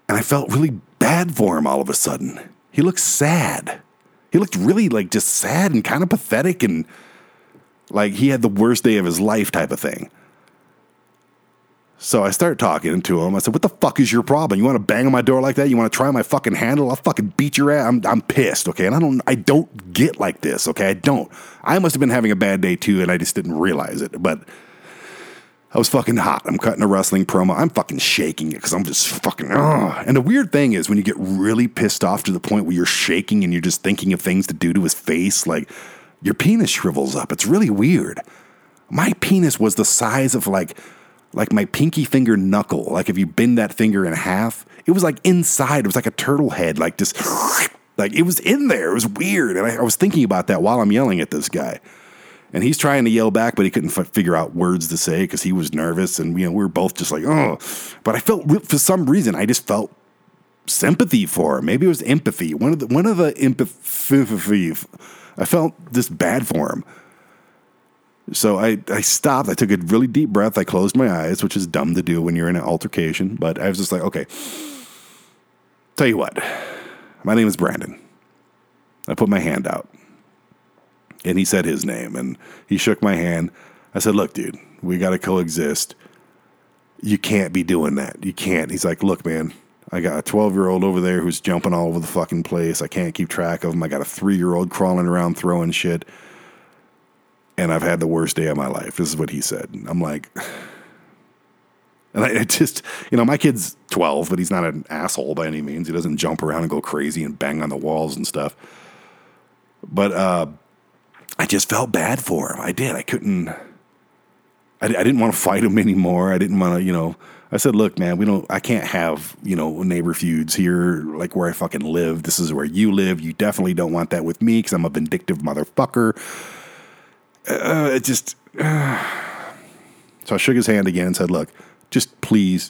Speaker 3: and I felt really bad for him all of a sudden. He looked sad. He looked really like just sad and kind of pathetic and like he had the worst day of his life type of thing. So I start talking to him. I said, What the fuck is your problem? You want to bang on my door like that? You want to try my fucking handle? I'll fucking beat your ass. I'm, I'm pissed, okay? And I don't I don't get like this, okay? I don't. I must have been having a bad day too, and I just didn't realize it. But I was fucking hot. I'm cutting a wrestling promo. I'm fucking shaking it because I'm just fucking. Ugh. And the weird thing is when you get really pissed off to the point where you're shaking and you're just thinking of things to do to his face, like your penis shrivels up. It's really weird. My penis was the size of like like my pinky finger knuckle. Like if you bend that finger in half, it was like inside. It was like a turtle head. Like just like it was in there. It was weird. And I, I was thinking about that while I'm yelling at this guy. And he's trying to yell back, but he couldn't f- figure out words to say because he was nervous. And you know we were both just like, oh. But I felt for some reason I just felt sympathy for him. Maybe it was empathy. One of the one of the empathy. I felt just bad for him. So I, I stopped. I took a really deep breath. I closed my eyes, which is dumb to do when you're in an altercation. But I was just like, okay, tell you what, my name is Brandon. I put my hand out. And he said his name and he shook my hand. I said, look, dude, we got to coexist. You can't be doing that. You can't. He's like, look, man, I got a 12 year old over there who's jumping all over the fucking place. I can't keep track of him. I got a three year old crawling around throwing shit. And I've had the worst day of my life. This is what he said. I'm like, and I just, you know, my kid's 12, but he's not an asshole by any means. He doesn't jump around and go crazy and bang on the walls and stuff. But, uh, I just felt bad for him. I did. I couldn't. I, I didn't want to fight him anymore. I didn't want to, you know. I said, "Look, man, we don't. I can't have you know neighbor feuds here, like where I fucking live. This is where you live. You definitely don't want that with me because I'm a vindictive motherfucker." Uh, it just. So I shook his hand again and said, "Look, just please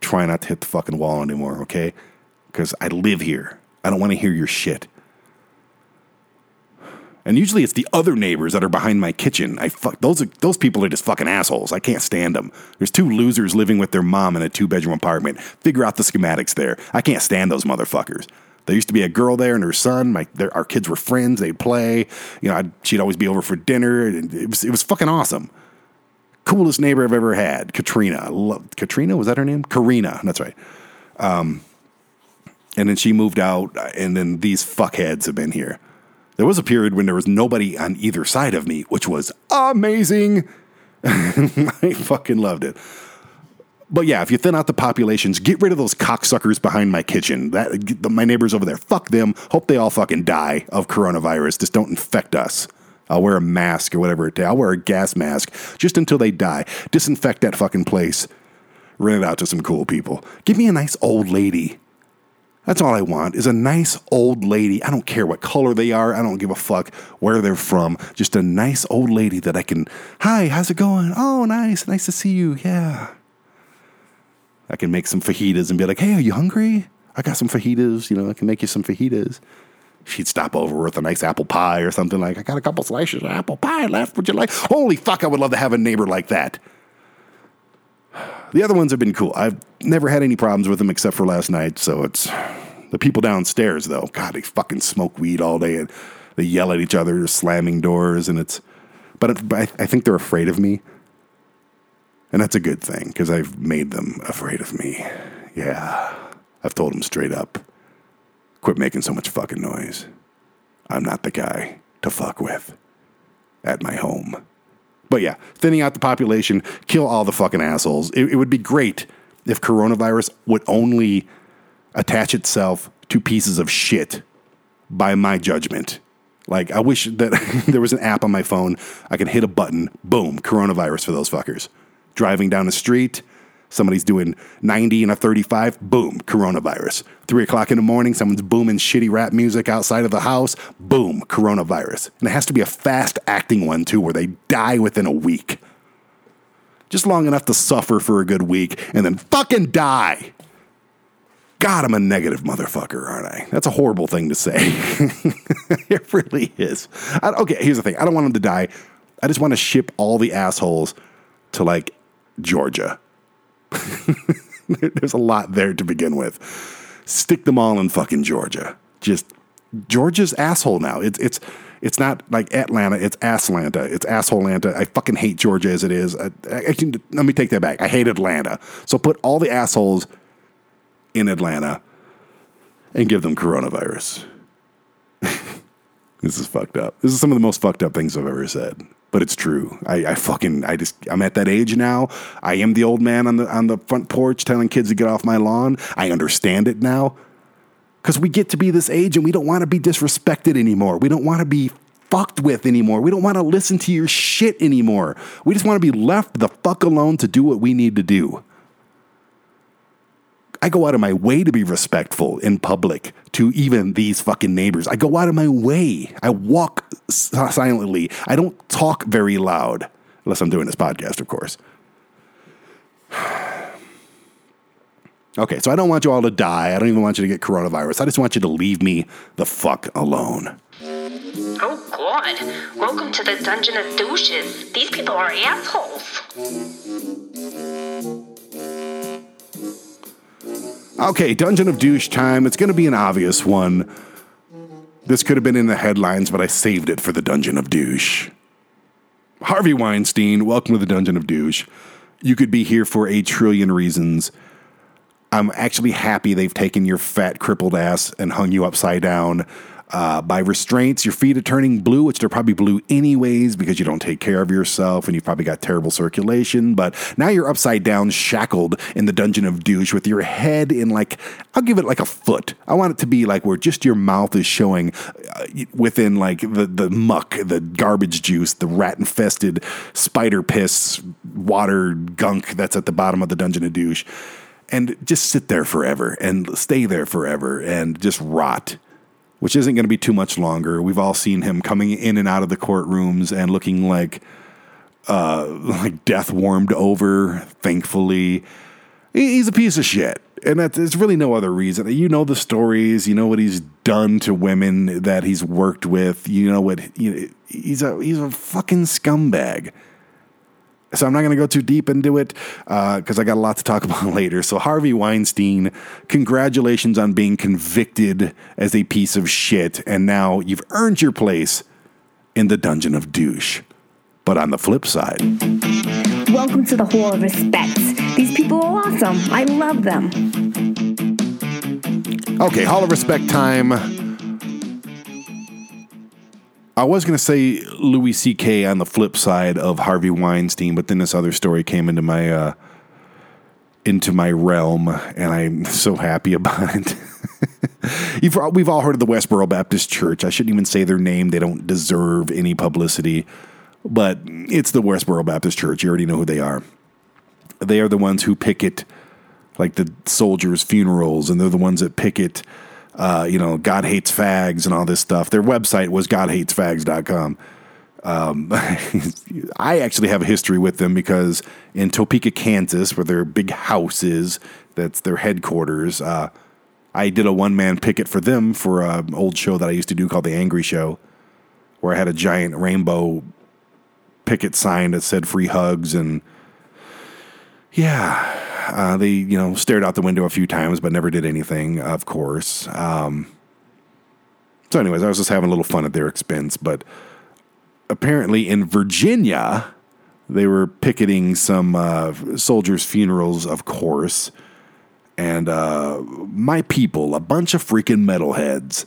Speaker 3: try not to hit the fucking wall anymore, okay? Because I live here. I don't want to hear your shit." And usually it's the other neighbors that are behind my kitchen. I fuck those are, those people are just fucking assholes. I can't stand them. There's two losers living with their mom in a two bedroom apartment. Figure out the schematics there. I can't stand those motherfuckers. There used to be a girl there and her son. My their, our kids were friends. They'd play. You know, I'd, she'd always be over for dinner. And it was it was fucking awesome. Coolest neighbor I've ever had, Katrina. I love, Katrina was that her name? Karina. That's right. Um, and then she moved out, and then these fuckheads have been here. There was a period when there was nobody on either side of me, which was amazing. I fucking loved it. But yeah, if you thin out the populations, get rid of those cocksuckers behind my kitchen. That the- my neighbors over there, fuck them. Hope they all fucking die of coronavirus. Just don't infect us. I'll wear a mask or whatever. it I'll wear a gas mask just until they die. Disinfect that fucking place. Rent it out to some cool people. Give me a nice old lady. That's all I want is a nice old lady. I don't care what color they are. I don't give a fuck where they're from. Just a nice old lady that I can, hi, how's it going? Oh, nice. Nice to see you. Yeah. I can make some fajitas and be like, hey, are you hungry? I got some fajitas. You know, I can make you some fajitas. She'd stop over with a nice apple pie or something like, I got a couple slices of apple pie left. Would you like? Holy fuck, I would love to have a neighbor like that. The other ones have been cool. I've never had any problems with them except for last night. So it's the people downstairs, though. God, they fucking smoke weed all day and they yell at each other, slamming doors, and it's. But, it, but I, I think they're afraid of me, and that's a good thing because I've made them afraid of me. Yeah, I've told them straight up, quit making so much fucking noise. I'm not the guy to fuck with at my home. But yeah, thinning out the population, kill all the fucking assholes. It, it would be great if coronavirus would only attach itself to pieces of shit by my judgment. Like, I wish that there was an app on my phone. I could hit a button, boom, coronavirus for those fuckers. Driving down the street, somebody's doing 90 and a 35, boom, coronavirus. Three o'clock in the morning, someone's booming shitty rap music outside of the house, boom, coronavirus. And it has to be a fast acting one, too, where they die within a week. Just long enough to suffer for a good week and then fucking die. God, I'm a negative motherfucker, aren't I? That's a horrible thing to say. it really is. I, okay, here's the thing I don't want them to die. I just want to ship all the assholes to like Georgia. There's a lot there to begin with. Stick them all in fucking Georgia. Just Georgia's asshole now. It's it's it's not like Atlanta. It's Aslanta. It's assholanta. I fucking hate Georgia as it is. I, I can, let me take that back. I hate Atlanta. So put all the assholes in Atlanta and give them coronavirus. this is fucked up. This is some of the most fucked up things I've ever said, but it's true. I, I fucking I just I'm at that age now. I am the old man on the on the front porch telling kids to get off my lawn. I understand it now because we get to be this age and we don't want to be disrespected anymore. We don't want to be fucked with anymore. We don't want to listen to your shit anymore. We just want to be left the fuck alone to do what we need to do. I go out of my way to be respectful in public to even these fucking neighbors. I go out of my way. I walk silently. I don't talk very loud, unless I'm doing this podcast, of course. Okay, so I don't want you all to die. I don't even want you to get coronavirus. I just want you to leave me the fuck alone.
Speaker 9: Oh god. Welcome to the Dungeon of Douches. These people are assholes.
Speaker 3: Okay, Dungeon of Douche time. It's going to be an obvious one. This could have been in the headlines, but I saved it for the Dungeon of Douche. Harvey Weinstein, welcome to the Dungeon of Douche. You could be here for a trillion reasons. I'm actually happy they've taken your fat, crippled ass and hung you upside down. Uh, by restraints. Your feet are turning blue, which they're probably blue anyways because you don't take care of yourself and you've probably got terrible circulation. But now you're upside down, shackled in the dungeon of douche with your head in like, I'll give it like a foot. I want it to be like where just your mouth is showing uh, within like the, the muck, the garbage juice, the rat infested spider piss, water gunk that's at the bottom of the dungeon of douche. And just sit there forever and stay there forever and just rot which isn't going to be too much longer. We've all seen him coming in and out of the courtrooms and looking like uh, like death warmed over. Thankfully, he's a piece of shit, and that's there's really no other reason. You know the stories. You know what he's done to women that he's worked with. You know what you know, he's a he's a fucking scumbag. So I'm not going to go too deep into it because uh, I got a lot to talk about later. So Harvey Weinstein, congratulations on being convicted as a piece of shit, and now you've earned your place in the dungeon of douche. But on the flip side,
Speaker 10: welcome to the Hall of Respect. These people are awesome. I love them.
Speaker 3: Okay, Hall of Respect time. I was going to say Louis C.K. on the flip side of Harvey Weinstein, but then this other story came into my uh, into my realm, and I'm so happy about it. We've all heard of the Westboro Baptist Church. I shouldn't even say their name; they don't deserve any publicity. But it's the Westboro Baptist Church. You already know who they are. They are the ones who picket like the soldiers' funerals, and they're the ones that picket uh, you know, God hates fags and all this stuff. Their website was godhatesfags.com. Um, I actually have a history with them because in Topeka, Kansas, where their big house is, that's their headquarters, uh, I did a one man picket for them for an old show that I used to do called The Angry Show, where I had a giant rainbow picket sign that said free hugs and yeah, uh, they, you know, stared out the window a few times, but never did anything, of course. Um, so, anyways, I was just having a little fun at their expense. But apparently in Virginia, they were picketing some uh, soldiers' funerals, of course. And uh, my people, a bunch of freaking metalheads,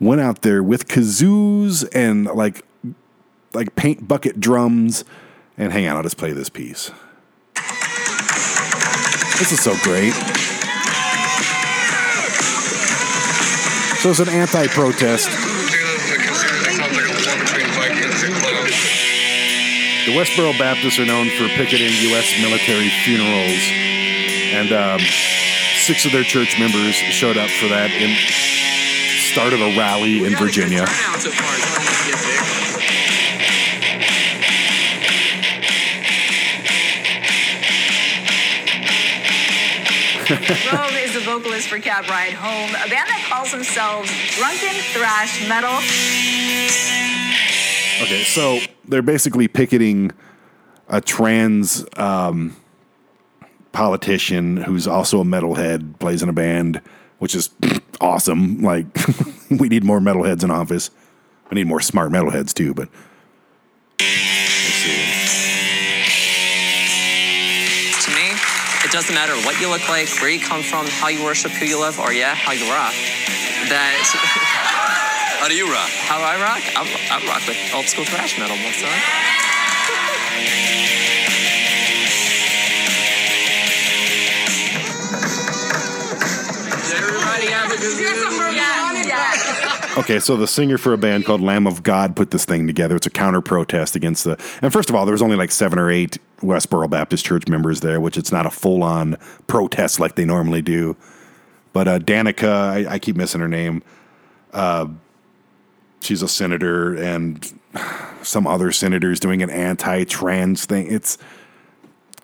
Speaker 3: went out there with kazoos and like like paint bucket drums. And hang on, I'll just play this piece. This is so great. So it's an anti protest. The Westboro Baptists are known for picketing U.S. military funerals, and um, six of their church members showed up for that and started a rally in Virginia.
Speaker 11: Roem is the vocalist for Cab Ride Home, a band that calls themselves Drunken Thrash Metal.
Speaker 3: Okay, so they're basically picketing a trans um, politician who's also a metalhead, plays in a band, which is awesome. Like, we need more metalheads in office. We need more smart metalheads too, but
Speaker 12: doesn't matter what you look like, where you come from, how you worship, who you love, or yeah, how you rock. That.
Speaker 13: how do you rock?
Speaker 12: How do I rock? I, I rock with old school thrash metal, my son.
Speaker 3: Okay, so the singer for a band called Lamb of God put this thing together. It's a counter protest against the. And first of all, there was only like seven or eight Westboro Baptist Church members there, which it's not a full on protest like they normally do. But uh, Danica, I, I, keep missing her name. Uh, she's a senator, and some other senators doing an anti trans thing. It's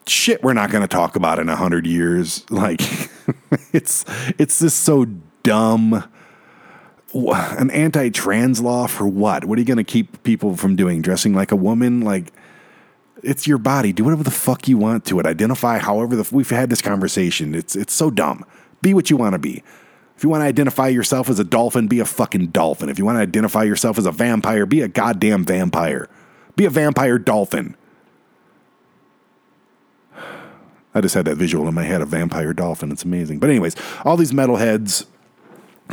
Speaker 3: shit we're not going to talk about in a hundred years. Like, it's it's just so dumb an anti-trans law for what? What are you going to keep people from doing? Dressing like a woman? Like it's your body. Do whatever the fuck you want to it. Identify however the we've had this conversation. It's it's so dumb. Be what you want to be. If you want to identify yourself as a dolphin, be a fucking dolphin. If you want to identify yourself as a vampire, be a goddamn vampire. Be a vampire dolphin. I just had that visual in my head, a vampire dolphin. It's amazing. But anyways, all these metalheads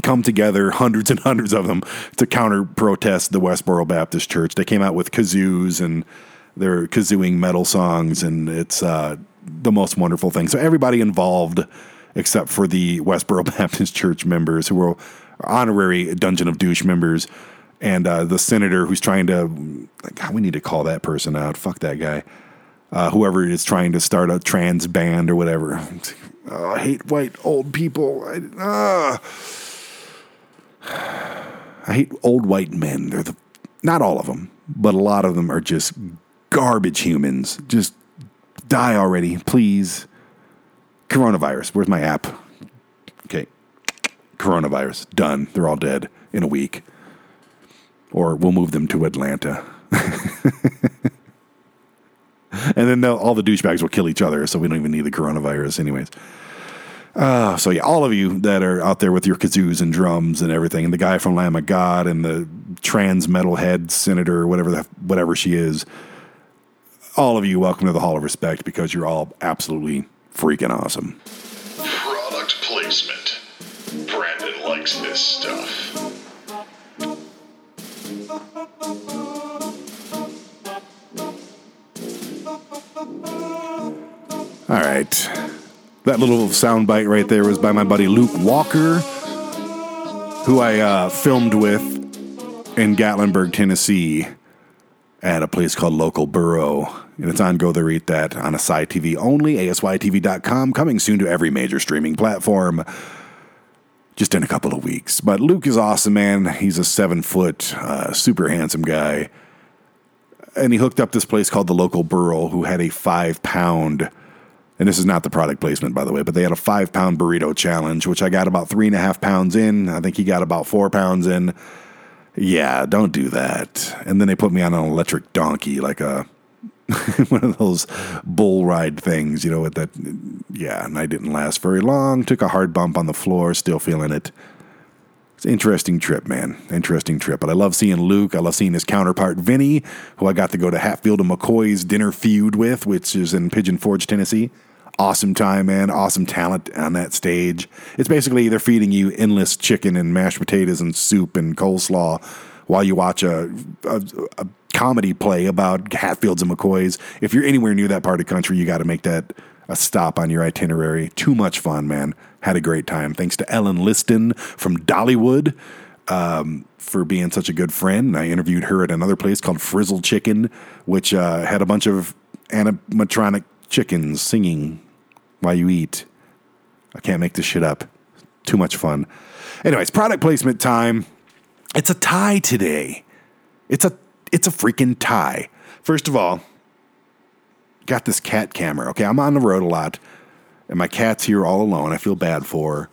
Speaker 3: come together, hundreds and hundreds of them, to counter protest the Westboro Baptist Church. They came out with kazoos and they're kazooing metal songs, and it's uh, the most wonderful thing. So everybody involved, except for the Westboro Baptist Church members who were honorary Dungeon of Douche members, and uh, the senator who's trying to, like, we need to call that person out. Fuck that guy. Uh, whoever is trying to start a trans band or whatever. Oh, I hate white old people. I, uh, I hate old white men. They're the not all of them, but a lot of them are just garbage humans. Just die already, please. Coronavirus. Where's my app? Okay. Coronavirus. Done. They're all dead in a week. Or we'll move them to Atlanta. and then all the douchebags will kill each other, so we don't even need the coronavirus, anyways. Uh, so yeah, all of you that are out there with your kazoos and drums and everything, and the guy from Lamb of God and the trans metalhead senator, whatever the, whatever she is, all of you, welcome to the Hall of Respect because you're all absolutely freaking awesome.
Speaker 14: Product placement. Brandon likes this stuff.
Speaker 3: All right. That little soundbite right there was by my buddy Luke Walker, who I uh, filmed with in Gatlinburg, Tennessee, at a place called Local Borough. And it's on Go There Eat That on ASY TV only, asytv.com, coming soon to every major streaming platform just in a couple of weeks. But Luke is awesome, man. He's a seven foot, uh, super handsome guy. And he hooked up this place called the Local Burrow, who had a five pound, and this is not the product placement, by the way, but they had a five pound burrito challenge, which I got about three and a half pounds in. I think he got about four pounds in. Yeah, don't do that. And then they put me on an electric donkey, like a one of those bull ride things, you know, with that. Yeah, and I didn't last very long. Took a hard bump on the floor, still feeling it. It's an interesting trip, man. Interesting trip. But I love seeing Luke. I love seeing his counterpart, Vinny, who I got to go to Hatfield and McCoy's dinner feud with, which is in Pigeon Forge, Tennessee. Awesome time, man. Awesome talent on that stage. It's basically they're feeding you endless chicken and mashed potatoes and soup and coleslaw while you watch a, a, a comedy play about Hatfields and McCoys. If you're anywhere near that part of the country, you got to make that a stop on your itinerary. Too much fun, man. Had a great time. Thanks to Ellen Liston from Dollywood um, for being such a good friend. I interviewed her at another place called Frizzle Chicken, which uh, had a bunch of animatronic chickens singing while you eat. I can't make this shit up. Too much fun. Anyways, product placement time. It's a tie today. It's a it's a freaking tie. First of all, got this cat camera. Okay, I'm on the road a lot, and my cat's here all alone. I feel bad for her,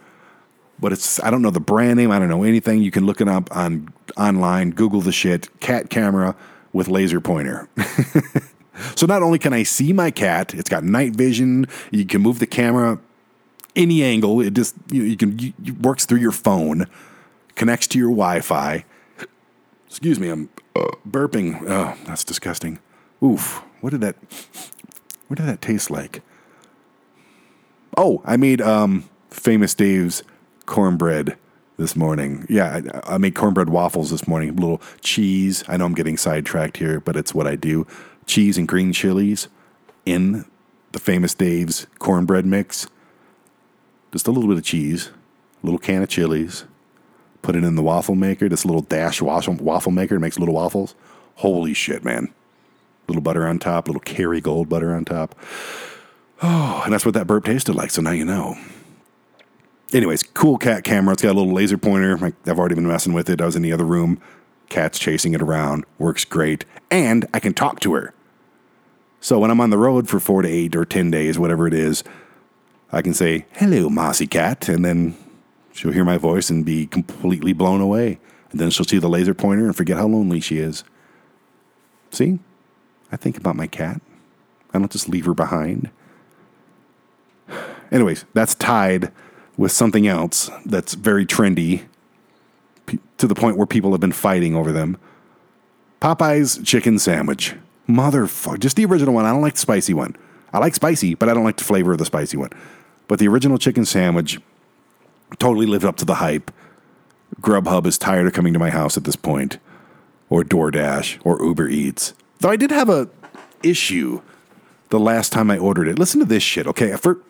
Speaker 3: but it's I don't know the brand name. I don't know anything. You can look it up on online. Google the shit. Cat camera with laser pointer. so not only can I see my cat, it's got night vision. You can move the camera any angle. It just you, you can you, it works through your phone, connects to your Wi-Fi. Excuse me, I'm uh, burping. Oh, that's disgusting. Oof. What did that? What did that taste like? Oh, I made um, famous Dave's cornbread this morning. Yeah, I, I made cornbread waffles this morning. A little cheese. I know I'm getting sidetracked here, but it's what I do. Cheese and green chilies in the famous Dave's cornbread mix. Just a little bit of cheese, a little can of chilies, put it in the waffle maker, this little dash waffle, maker makes little waffles. Holy shit, man. Little butter on top, little Kerrygold butter on top. Oh, and that's what that burp tasted like, so now you know. Anyways, cool cat camera. It's got a little laser pointer. I've already been messing with it. I was in the other room. Cat's chasing it around. Works great. And I can talk to her. So when I'm on the road for four to eight or 10 days, whatever it is, I can say, hello, mossy cat. And then She'll hear my voice and be completely blown away. And then she'll see the laser pointer and forget how lonely she is. See? I think about my cat. I don't just leave her behind. Anyways, that's tied with something else that's very trendy to the point where people have been fighting over them. Popeye's chicken sandwich. Motherfucker. Just the original one. I don't like the spicy one. I like spicy, but I don't like the flavor of the spicy one. But the original chicken sandwich totally lived up to the hype. Grubhub is tired of coming to my house at this point, or DoorDash, or Uber Eats. Though I did have a issue the last time I ordered it. Listen to this shit, okay? For,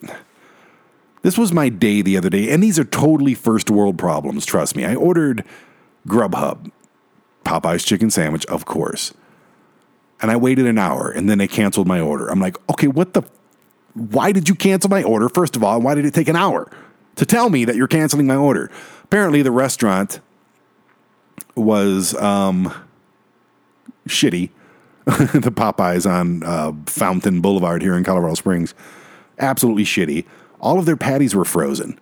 Speaker 3: this was my day the other day, and these are totally first world problems, trust me. I ordered Grubhub, Popeye's chicken sandwich, of course. And I waited an hour, and then they canceled my order. I'm like, okay, what the? Why did you cancel my order, first of all? and Why did it take an hour to tell me that you're canceling my order? Apparently, the restaurant was um, shitty. the Popeyes on uh, Fountain Boulevard here in Colorado Springs. Absolutely shitty. All of their patties were frozen,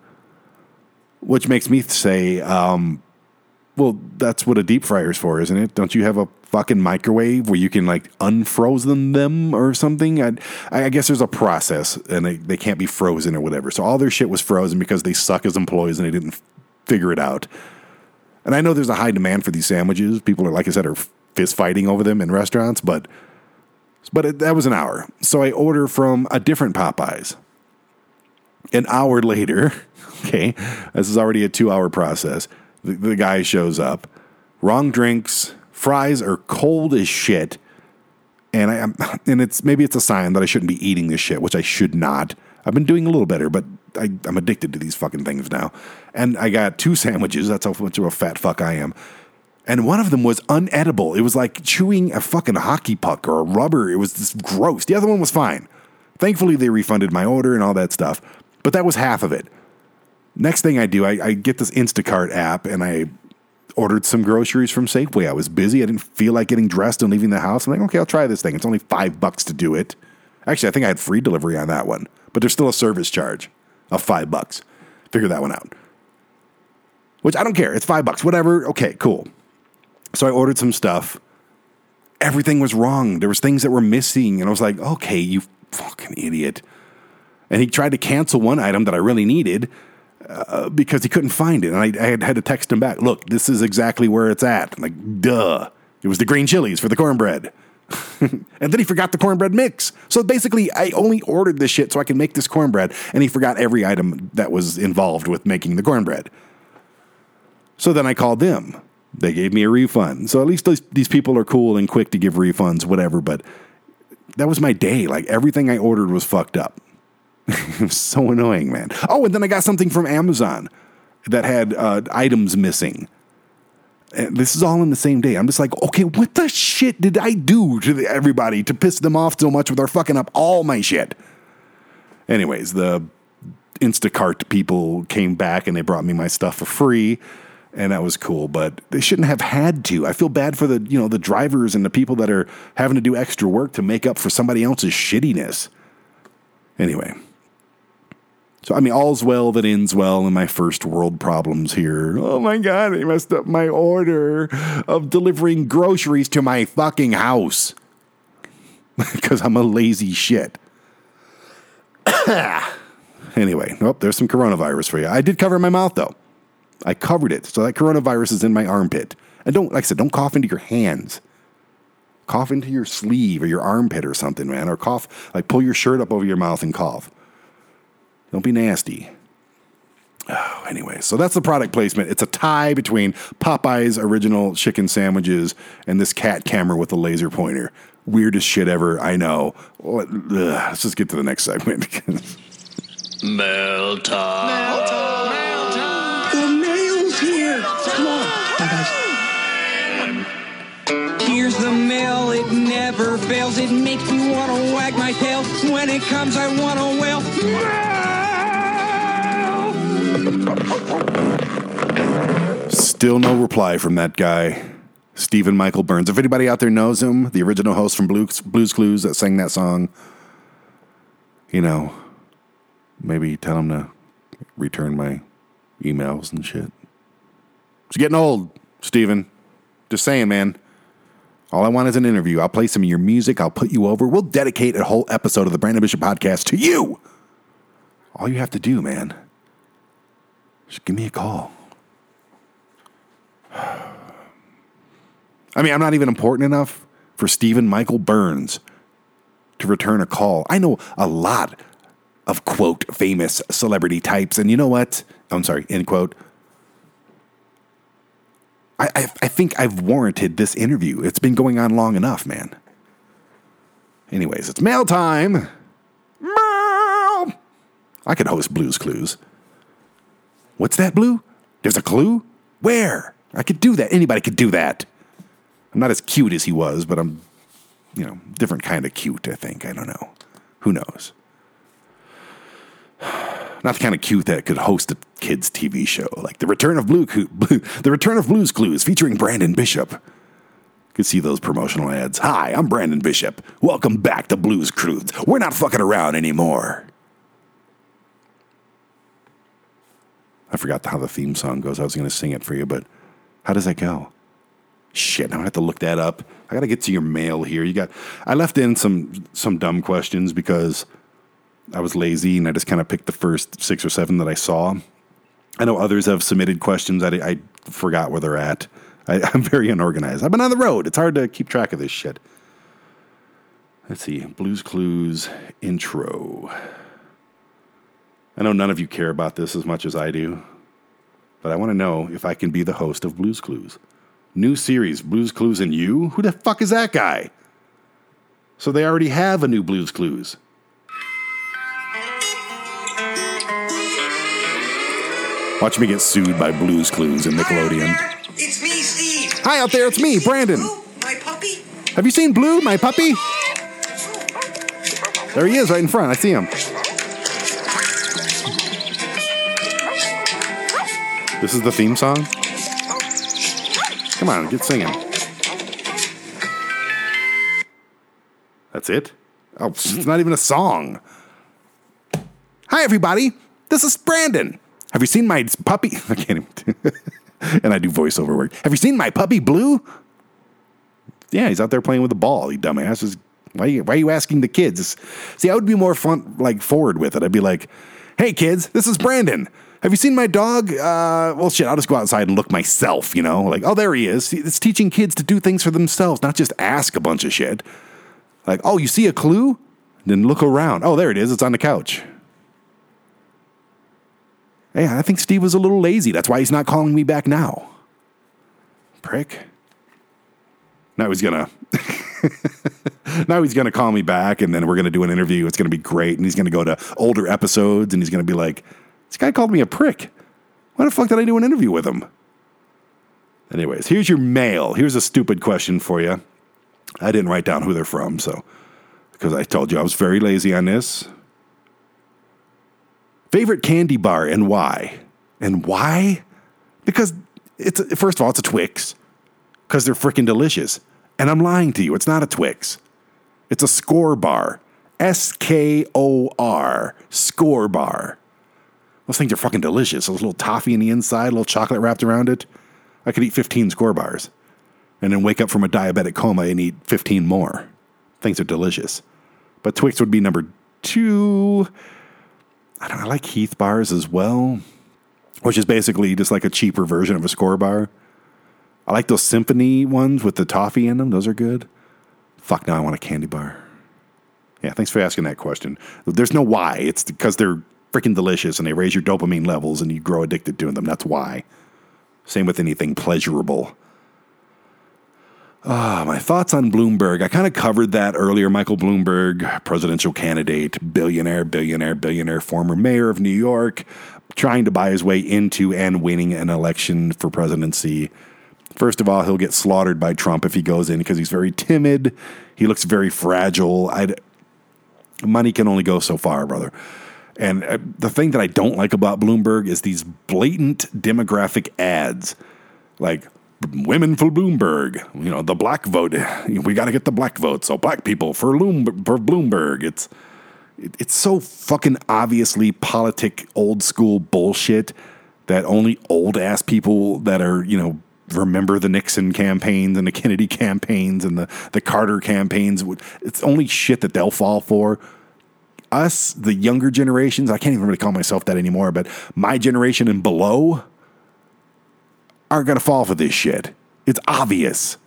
Speaker 3: which makes me say, um, well, that's what a deep fryer is for, isn't it? Don't you have a fucking microwave where you can like unfrozen them or something? I, I guess there's a process and they, they can't be frozen or whatever. So all their shit was frozen because they suck as employees and they didn't figure it out. And I know there's a high demand for these sandwiches. People are, like I said, are fist fighting over them in restaurants, but but it, that was an hour. So I order from a different Popeyes. An hour later, okay, this is already a two hour process. The, the guy shows up, wrong drinks, fries are cold as shit, and I am, and it's maybe it's a sign that I shouldn't be eating this shit, which I should not. I've been doing a little better, but I, I'm addicted to these fucking things now. And I got two sandwiches. That's how much of a fat fuck I am and one of them was unedible. It was like chewing a fucking hockey puck or a rubber. It was just gross. The other one was fine. Thankfully, they refunded my order and all that stuff, but that was half of it. Next thing I do, I, I get this Instacart app and I ordered some groceries from Safeway. I was busy. I didn't feel like getting dressed and leaving the house. I'm like, okay, I'll try this thing. It's only five bucks to do it. Actually, I think I had free delivery on that one, but there's still a service charge of five bucks. Figure that one out. Which I don't care. It's five bucks. Whatever. Okay, cool. So I ordered some stuff. Everything was wrong. There was things that were missing, and I was like, "Okay, you fucking idiot." And he tried to cancel one item that I really needed uh, because he couldn't find it, and I, I had, had to text him back. Look, this is exactly where it's at. I'm like, duh. It was the green chilies for the cornbread. and then he forgot the cornbread mix. So basically, I only ordered this shit so I can make this cornbread, and he forgot every item that was involved with making the cornbread. So then I called them. They gave me a refund. So at least those, these people are cool and quick to give refunds, whatever. But that was my day. Like everything I ordered was fucked up. so annoying, man. Oh, and then I got something from Amazon that had uh, items missing. And this is all in the same day. I'm just like, okay, what the shit did I do to the, everybody to piss them off so much with their fucking up all my shit? Anyways, the Instacart people came back and they brought me my stuff for free and that was cool. But they shouldn't have had to. I feel bad for the you know the drivers and the people that are having to do extra work to make up for somebody else's shittiness. Anyway, so I mean, all's well that ends well in my first world problems here. Oh my god, I messed up my order of delivering groceries to my fucking house because I'm a lazy shit. anyway, oh, there's some coronavirus for you. I did cover my mouth though. I covered it. So that coronavirus is in my armpit. And don't, like I said, don't cough into your hands. Cough into your sleeve or your armpit or something, man. Or cough, like pull your shirt up over your mouth and cough. Don't be nasty. Oh, anyway, so that's the product placement. It's a tie between Popeyes original chicken sandwiches and this cat camera with a laser pointer. Weirdest shit ever, I know. Let's just get to the next segment.
Speaker 15: Mail time. Mail time. Mail
Speaker 16: time. The mail's here. Come on. Bye, guys. Here's the mail. It never fails. It makes me want to wag my tail. When it comes, I want to wail.
Speaker 3: Still no reply from that guy, Steven Michael Burns. If anybody out there knows him, the original host from Blues, Blues Clues that sang that song, you know, maybe tell him to return my emails and shit. It's getting old, Steven. Just saying, man. All I want is an interview. I'll play some of your music. I'll put you over. We'll dedicate a whole episode of the Brandon Bishop podcast to you. All you have to do, man, just give me a call. I mean, I'm not even important enough for Steven Michael Burns to return a call. I know a lot of quote famous celebrity types, and you know what? I'm sorry, end quote. I, I, I think I've warranted this interview. It's been going on long enough, man. Anyways, it's mail time. Mail. I could host Blues Clues. What's that, Blue? There's a clue? Where? I could do that. Anybody could do that. I'm not as cute as he was, but I'm, you know, different kind of cute, I think. I don't know. Who knows? Not the kind of cute that could host a kids' TV show like the Return of Blue, Blue the Return of Blues Clues featuring Brandon Bishop. Could see those promotional ads. Hi, I'm Brandon Bishop. Welcome back to Blues Clues. We're not fucking around anymore. I forgot how the theme song goes. I was going to sing it for you, but how does that go? Shit, now I have to look that up. I got to get to your mail here. You got I left in some some dumb questions because I was lazy and I just kind of picked the first 6 or 7 that I saw. I know others have submitted questions I, I forgot where they're at. I, I'm very unorganized. I've been on the road. It's hard to keep track of this shit. Let's see. Blues Clues intro. I know none of you care about this as much as I do, but I want to know if I can be the host of Blues Clues. New series, Blues Clues and You? Who the fuck is that guy? So they already have a new Blues Clues. Watch me get sued by Blues Clues and Nickelodeon.
Speaker 8: It's me, Steve.
Speaker 3: Hi out there, it's me, Brandon.
Speaker 8: Blue, My puppy?
Speaker 3: Have you seen Blue, my puppy? There he is, right in front. I see him. This is the theme song? Come on, get singing. That's it? Oh, it's not even a song. Hi, everybody. This is Brandon. Have you seen my puppy? I can't even. and I do voiceover work. Have you seen my puppy Blue? Yeah, he's out there playing with the ball. You dumbass. Just, why, are you, why are you asking the kids? See, I would be more fun, like forward with it. I'd be like, "Hey, kids, this is Brandon. Have you seen my dog? Uh, well, shit, I'll just go outside and look myself. You know, like, oh, there he is. It's teaching kids to do things for themselves, not just ask a bunch of shit. Like, oh, you see a clue? Then look around. Oh, there it is. It's on the couch. Hey, I think Steve was a little lazy. That's why he's not calling me back now. Prick. Now he's gonna. now he's gonna call me back, and then we're gonna do an interview. It's gonna be great, and he's gonna go to older episodes, and he's gonna be like, "This guy called me a prick. Why the fuck did I do an interview with him?" Anyways, here's your mail. Here's a stupid question for you. I didn't write down who they're from, so because I told you I was very lazy on this. Favorite candy bar and why? And why? Because it's first of all, it's a Twix. Because they're freaking delicious. And I'm lying to you, it's not a Twix. It's a Skor bar. S K O R. Skor bar. Those things are fucking delicious. Those little toffee in the inside, a little chocolate wrapped around it. I could eat 15 Skor bars and then wake up from a diabetic coma and eat 15 more. Things are delicious. But Twix would be number two. I don't know, I like Heath bars as well, which is basically just like a cheaper version of a Skor bar. I like those symphony ones with the toffee in them. Those are good. Fuck, now I want a candy bar. Yeah, thanks for asking that question. There's no why. It's because they're freaking delicious and they raise your dopamine levels and you grow addicted to them. That's why. Same with anything pleasurable. Ah, my thoughts on Bloomberg. I kind of covered that earlier. Michael Bloomberg, presidential candidate, billionaire, billionaire, billionaire, former mayor of New York, trying to buy his way into and winning an election for presidency. First of all, he'll get slaughtered by Trump if he goes in because he's very timid. He looks very fragile. I'd, money can only go so far, brother. And uh, the thing that I don't like about Bloomberg is these blatant demographic ads. Like, women for Bloomberg, you know, the black vote. We got to get the black vote. So black people for, Loom, for Bloomberg. It's it's so fucking obviously politic old school bullshit that only old ass people that are, you know, remember the Nixon campaigns and the Kennedy campaigns and the, the Carter campaigns. It's only shit that they'll fall for. Us, the younger generations, I can't even really call myself that anymore, but my generation and below, aren't going to fall for this shit. It's obvious.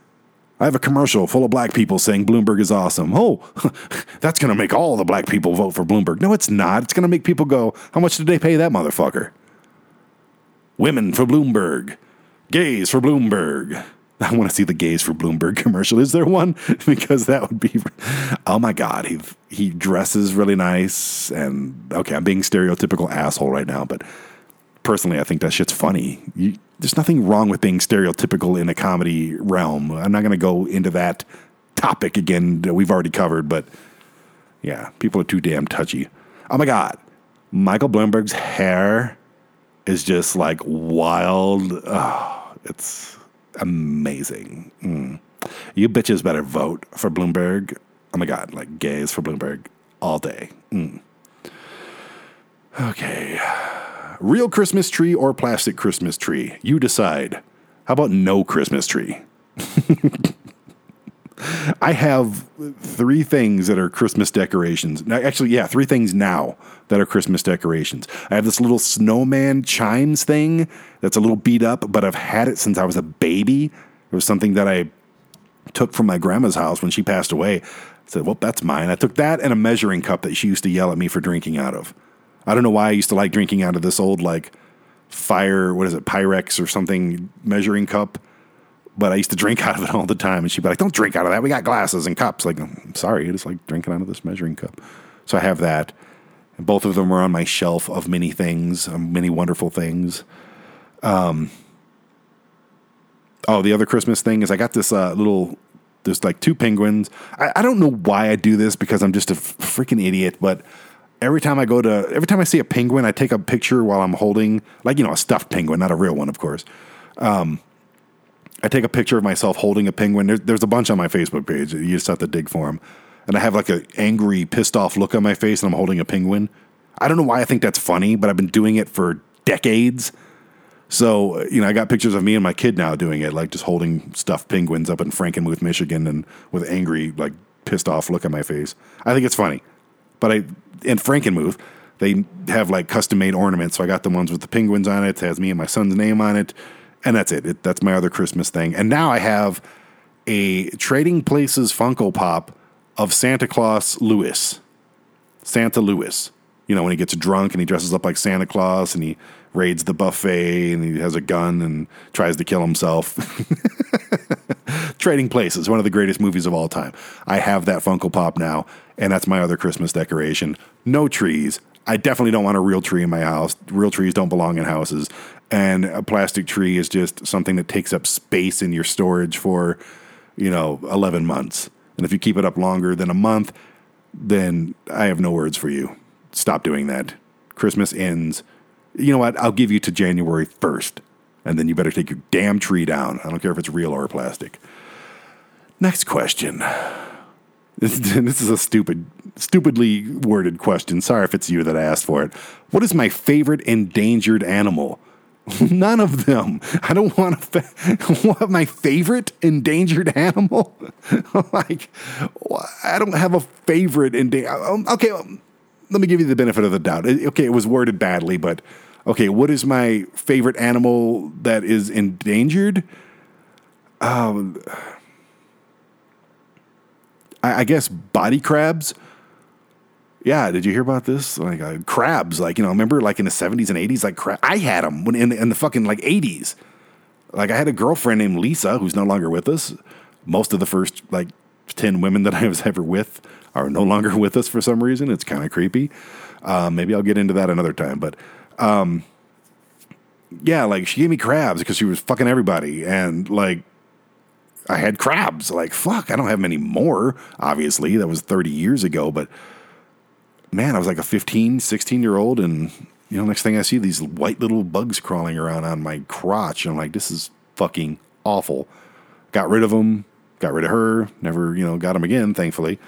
Speaker 3: I have a commercial full of black people saying Bloomberg is awesome. Oh, that's going to make all the black people vote for Bloomberg. No, it's not. It's going to make people go, how much did they pay that motherfucker? Women for Bloomberg. Gays for Bloomberg. I want to see the gays for Bloomberg commercial. Is there one? because that would be. Oh my God, he he dresses really nice, and okay, I'm being stereotypical asshole right now, but personally, I think that shit's funny. You, there's nothing wrong with being stereotypical in a comedy realm. I'm not going to go into that topic again we've already covered, but yeah, people are too damn touchy. Oh my God, Michael Bloomberg's hair is just like wild. Oh, it's amazing. Mm. You bitches better vote for Bloomberg. Oh my God, like gays for Bloomberg all day. Mm. Okay. Real Christmas tree or plastic Christmas tree? You decide. How about no Christmas tree? I have three things that are Christmas decorations. Actually, yeah, three things now that are Christmas decorations. I have this little snowman chimes thing that's a little beat up, but I've had it since I was a baby. It was something that I took from my grandma's house when she passed away. I said, Well, that's mine. I took that and a measuring cup that she used to yell at me for drinking out of. I don't know why I used to like drinking out of this old, like, fire, what is it, Pyrex or something measuring cup but I used to drink out of it all the time. And she'd be like, don't drink out of that. We got glasses and cups. Like, I'm sorry. I just like drinking out of this measuring cup. So I have that. And both of them are on my shelf of many things, um, many wonderful things. Um, oh, the other Christmas thing is I got this uh, little, there's like two penguins. I, I don't know why I do this because I'm just a freaking idiot, but every time I go to, every time I see a penguin, I take a picture while I'm holding, like, you know, a stuffed penguin, not a real one, of course. Um, I take a picture of myself holding a penguin. There's, there's a bunch on my Facebook page. You just have to dig for them. And I have like an angry, pissed off look on my face, and I'm holding a penguin. I don't know why I think that's funny, but I've been doing it for decades. So, you know, I got pictures of me and my kid now doing it, like just holding stuffed penguins up in Frankenmuth, Michigan, and with angry, like pissed off look on my face. I think it's funny. But I, in Frankenmuth, they have like custom made ornaments. So I got the ones with the penguins on it. It has me and my son's name on it and that's it. it. That's my other Christmas thing. And now I have a Trading Places Funko Pop of Santa Claus Louis, Santa Louis. You know when he gets drunk and he dresses up like Santa Claus and he raids the buffet and he has a gun and tries to kill himself. Trading Places, one of the greatest movies of all time. I have that Funko Pop now, and that's my other Christmas decoration. No trees. I definitely don't want a real tree in my house. Real trees don't belong in houses and a plastic tree is just something that takes up space in your storage for you know 11 months and if you keep it up longer than a month then i have no words for you stop doing that christmas ends you know what i'll give you to january 1st and then you better take your damn tree down i don't care if it's real or plastic next question this is a stupid stupidly worded question sorry if it's you that I asked for it what is my favorite endangered animal None of them. I don't want to. Fa- want my favorite endangered animal. like, I don't have a favorite endangered. Okay, let me give you the benefit of the doubt. Okay, it was worded badly, but okay, what is my favorite animal that is endangered? Um, I, I guess body crabs yeah, did you hear about this? Like uh, crabs, like you know, remember like in the seventies and eighties, like crab. I had them when in the, in the fucking like eighties. Like I had a girlfriend named Lisa who's no longer with us. Most of the first like ten women that I was ever with are no longer with us for some reason. It's kind of creepy. Uh, maybe I'll get into that another time, but um, yeah, like she gave me crabs because she was fucking everybody, and like I had crabs. Like fuck, I don't have many more. Obviously, that was thirty years ago, but man, I was like a 15, 16 year old, and you know, next thing I see these white little bugs crawling around on my crotch, and I'm like, this is fucking awful. Got rid of them, got rid of her, never, you know, got them again, thankfully.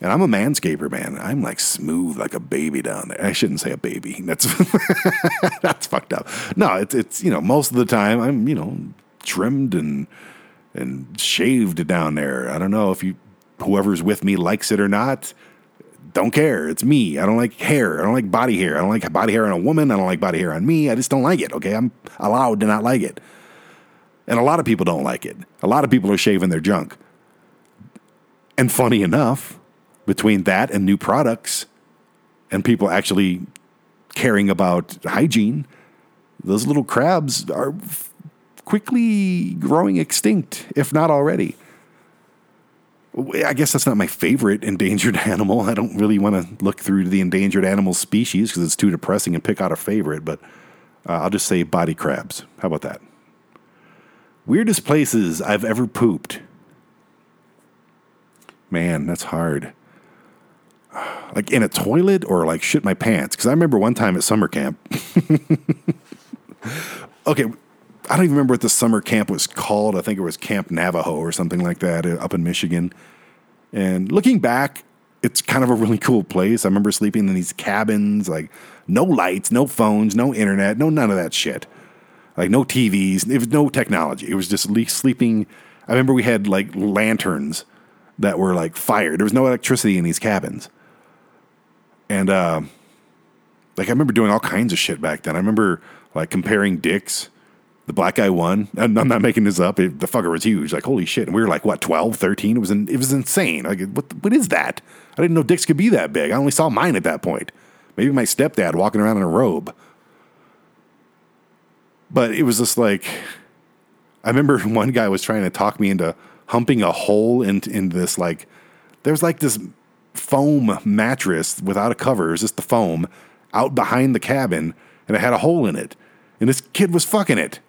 Speaker 3: And I'm a manscaper, man. I'm like smooth like a baby down there. I shouldn't say a baby. That's that's fucked up. No, it's it's you know most of the time I'm you know trimmed and and shaved down there. I don't know if you whoever's with me likes it or not don't care. It's me. I don't like hair. I don't like body hair. I don't like body hair on a woman. I don't like body hair on me. I just don't like it. Okay. I'm allowed to not like it. And a lot of people don't like it. A lot of people are shaving their junk. And funny enough, between that and new products and people actually caring about hygiene, those little crabs are quickly growing extinct, if not already. I guess that's not my favorite endangered animal. I don't really want to look through the endangered animal species because it's too depressing and pick out a favorite, but uh, I'll just say body crabs. How about that? Weirdest places I've ever pooped. Man, that's hard. Like in a toilet or like shit my pants. Because I remember one time at summer camp. okay, I don't even remember what the summer camp was called. I think it was Camp Navajo or something like that uh, up in Michigan. And looking back, it's kind of a really cool place. I remember sleeping in these cabins, like no lights, no phones, no internet, no none of that shit. Like no TVs, it was no technology. It was just sleeping. I remember we had like lanterns that were like fired. There was no electricity in these cabins. And uh, like I remember doing all kinds of shit back then. I remember like comparing dicks. The black guy won. And I'm not making this up. It, the fucker was huge. Like holy shit. And we were like what 12, 13? It was in, it was insane. Like what what is that? I didn't know dicks could be that big. I only saw mine at that point. Maybe my stepdad walking around in a robe. But it was just like I remember one guy was trying to talk me into humping a hole in in this like there's like this foam mattress without a cover. It was just the foam out behind the cabin, and it had a hole in it. And this kid was fucking it.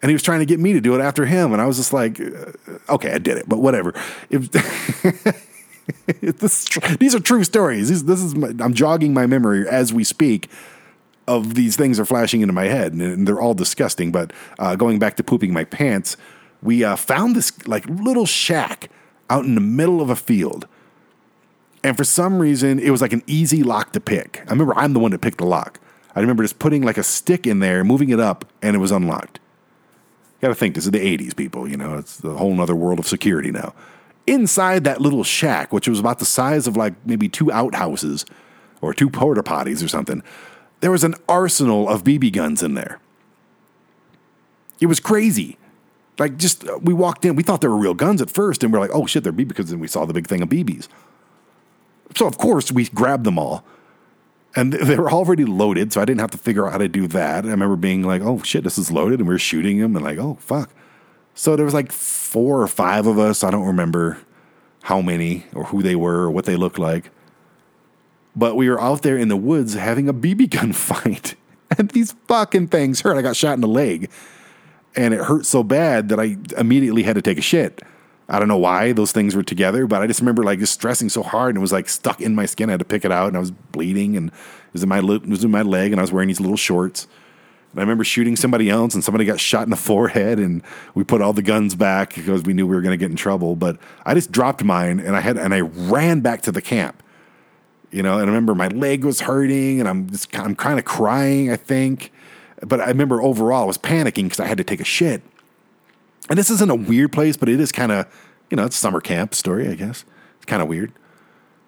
Speaker 3: And he was trying to get me to do it after him. And I was just like, uh, okay, I did it, but whatever. This, these are true stories. This, this is my, I'm jogging my memory as we speak of these things are flashing into my head, and they're all disgusting. But uh, going back to pooping my pants, we uh, found this like little shack out in the middle of a field and for some reason, it was like an easy lock to pick. I remember I'm the one that picked the lock. I remember just putting like a stick in there, moving it up, and it was unlocked. Got to think, this is the 80s, people. You know, it's a whole other world of security now. Inside that little shack, which was about the size of like maybe two outhouses or two porta potties or something, there was an arsenal of BB guns in there. It was crazy. Like, just uh, we walked in, we thought they were real guns at first, and we're like, oh shit, they're BB because then we saw the big thing of BBs. So, of course, we grabbed them all. And they were already loaded, so I didn't have to figure out how to do that. I remember being like, oh shit, this is loaded. And we were shooting them and like, oh fuck. So there was like four or five of us. I don't remember how many or who they were or what they looked like. But we were out there in the woods having a BB gun fight. And these fucking things hurt. I got shot in the leg. And it hurt so bad that I immediately had to take a shit. I don't know why those things were together, but I just remember like just stressing so hard and it was like stuck in my skin. I had to pick it out and I was bleeding and it was in my it was in my leg and I was wearing these little shorts. And I remember shooting somebody else and somebody got shot in the forehead and we put all the guns back because we knew we were going to get in trouble. But I just dropped mine and I had and I ran back to the camp. You know, and I remember my leg was hurting and I'm just I'm kind of crying, I think. But I remember overall I was panicking because I had to take a shit and this isn't a weird place, but it is kind of, you know, it's summer camp story, I guess. It's kind of weird.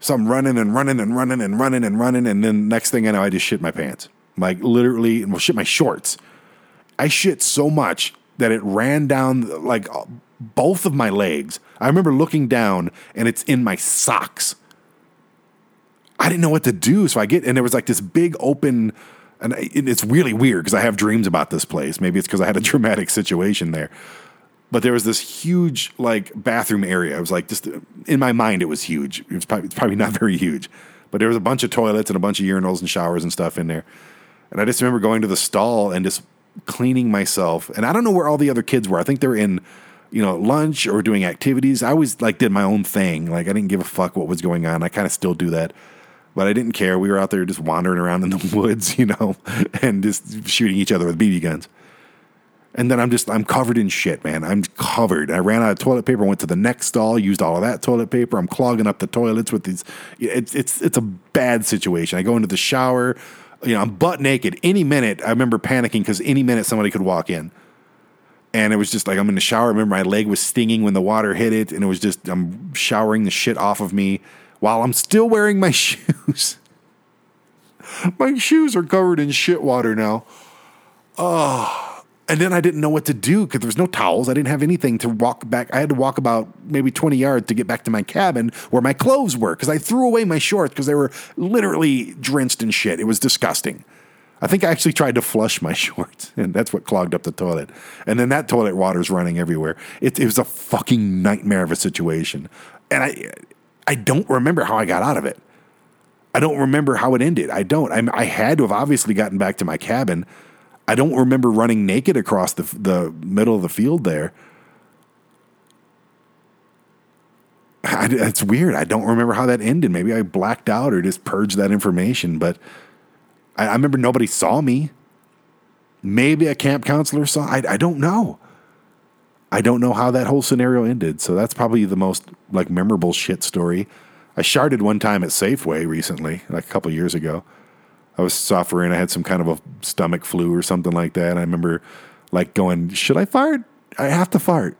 Speaker 3: So I'm running and running and running and running and running, and then next thing I know, I just shit my pants, like literally, well, shit my shorts. I shit so much that it ran down like uh, both of my legs. I remember looking down, and it's in my socks. I didn't know what to do, so I get, and there was like this big open, and it's really weird because I have dreams about this place. Maybe it's because I had a dramatic situation there but there was this huge like bathroom area. It was like just in my mind, it was huge. It was probably, it's probably not very huge, but there was a bunch of toilets and a bunch of urinals and showers and stuff in there. And I just remember going to the stall and just cleaning myself. And I don't know where all the other kids were. I think they were in, you know, lunch or doing activities. I always like did my own thing. Like I didn't give a fuck what was going on. I kind of still do that. But I didn't care. We were out there just wandering around in the woods, you know, and just shooting each other with BB guns. And then I'm just, I'm covered in shit, man. I'm covered. I ran out of toilet paper, went to the next stall, used all of that toilet paper. I'm clogging up the toilets with these. It's, it's, it's a bad situation. I go into the shower, you know, I'm butt naked. Any minute, I remember panicking because any minute somebody could walk in. And it was just like, I'm in the shower. I remember my leg was stinging when the water hit it. And it was just, I'm showering the shit off of me while I'm still wearing my shoes. my shoes are covered in shit water now. Oh and then I didn't know what to do because there was no towels. I didn't have anything to walk back. I had to walk about maybe 20 yards to get back to my cabin where my clothes were because I threw away my shorts because they were literally drenched in shit. It was disgusting. I think I actually tried to flush my shorts, and that's what clogged up the toilet. And then that toilet water's running everywhere. It, it was a fucking nightmare of a situation, and I I don't remember how I got out of it. I don't remember how it ended. I don't. I, I had to have obviously gotten back to my cabin. I don't remember running naked across the the middle of the field there. I, it's weird. I don't remember how that ended. Maybe I blacked out or just purged that information. But I, I remember nobody saw me. Maybe a camp counselor saw. I, I don't know. I don't know how that whole scenario ended. So that's probably the most like memorable shit story. I sharded one time at Safeway recently, like a couple years ago. I was suffering. I had some kind of a stomach flu or something like that. I remember like going, should I fart? I have to fart,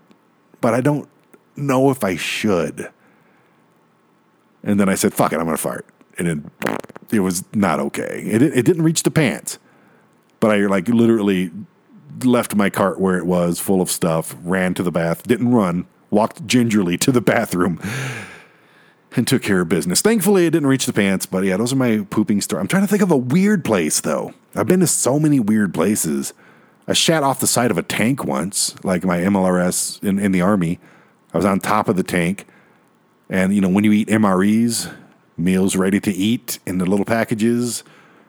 Speaker 3: but I don't know if I should. And then I said, fuck it, I'm going to fart. And it, it was not okay. It, it didn't reach the pants, but I like literally left my cart where it was full of stuff, ran to the bath, didn't run, walked gingerly to the bathroom and took care of business. Thankfully, it didn't reach the pants, but yeah, those are my pooping stories. I'm trying to think of a weird place though. I've been to so many weird places. I shat off the side of a tank once, like my MLRS in, in the army. I was on top of the tank. And, you know, when you eat MREs, meals ready to eat in the little packages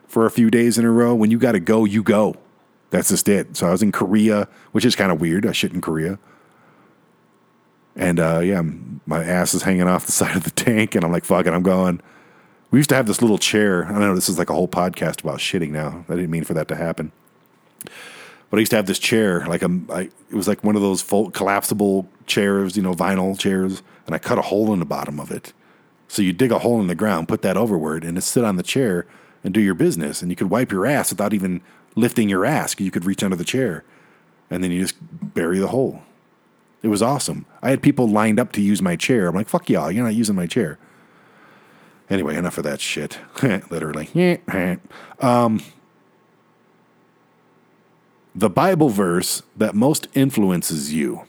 Speaker 3: for a few days in a row, when you got to go, you go. That's just it. So I was in Korea, which is kind of weird. I shit in Korea. And uh, yeah, my ass is hanging off the side of the tank, and I'm like, fuck it, I'm going. We used to have this little chair. I don't know this is like a whole podcast about shitting now. I didn't mean for that to happen. But I used to have this chair, like a, I, it was like one of those collapsible chairs, you know, vinyl chairs, and I cut a hole in the bottom of it. So you dig a hole in the ground, put that overward, and sit on the chair and do your business. And you could wipe your ass without even lifting your ass. You could reach under the chair, and then you just bury the hole. It was awesome. I had people lined up to use my chair. I'm like, fuck y'all, you're not using my chair. Anyway, enough of that shit. Literally. um, the Bible verse that most influences you.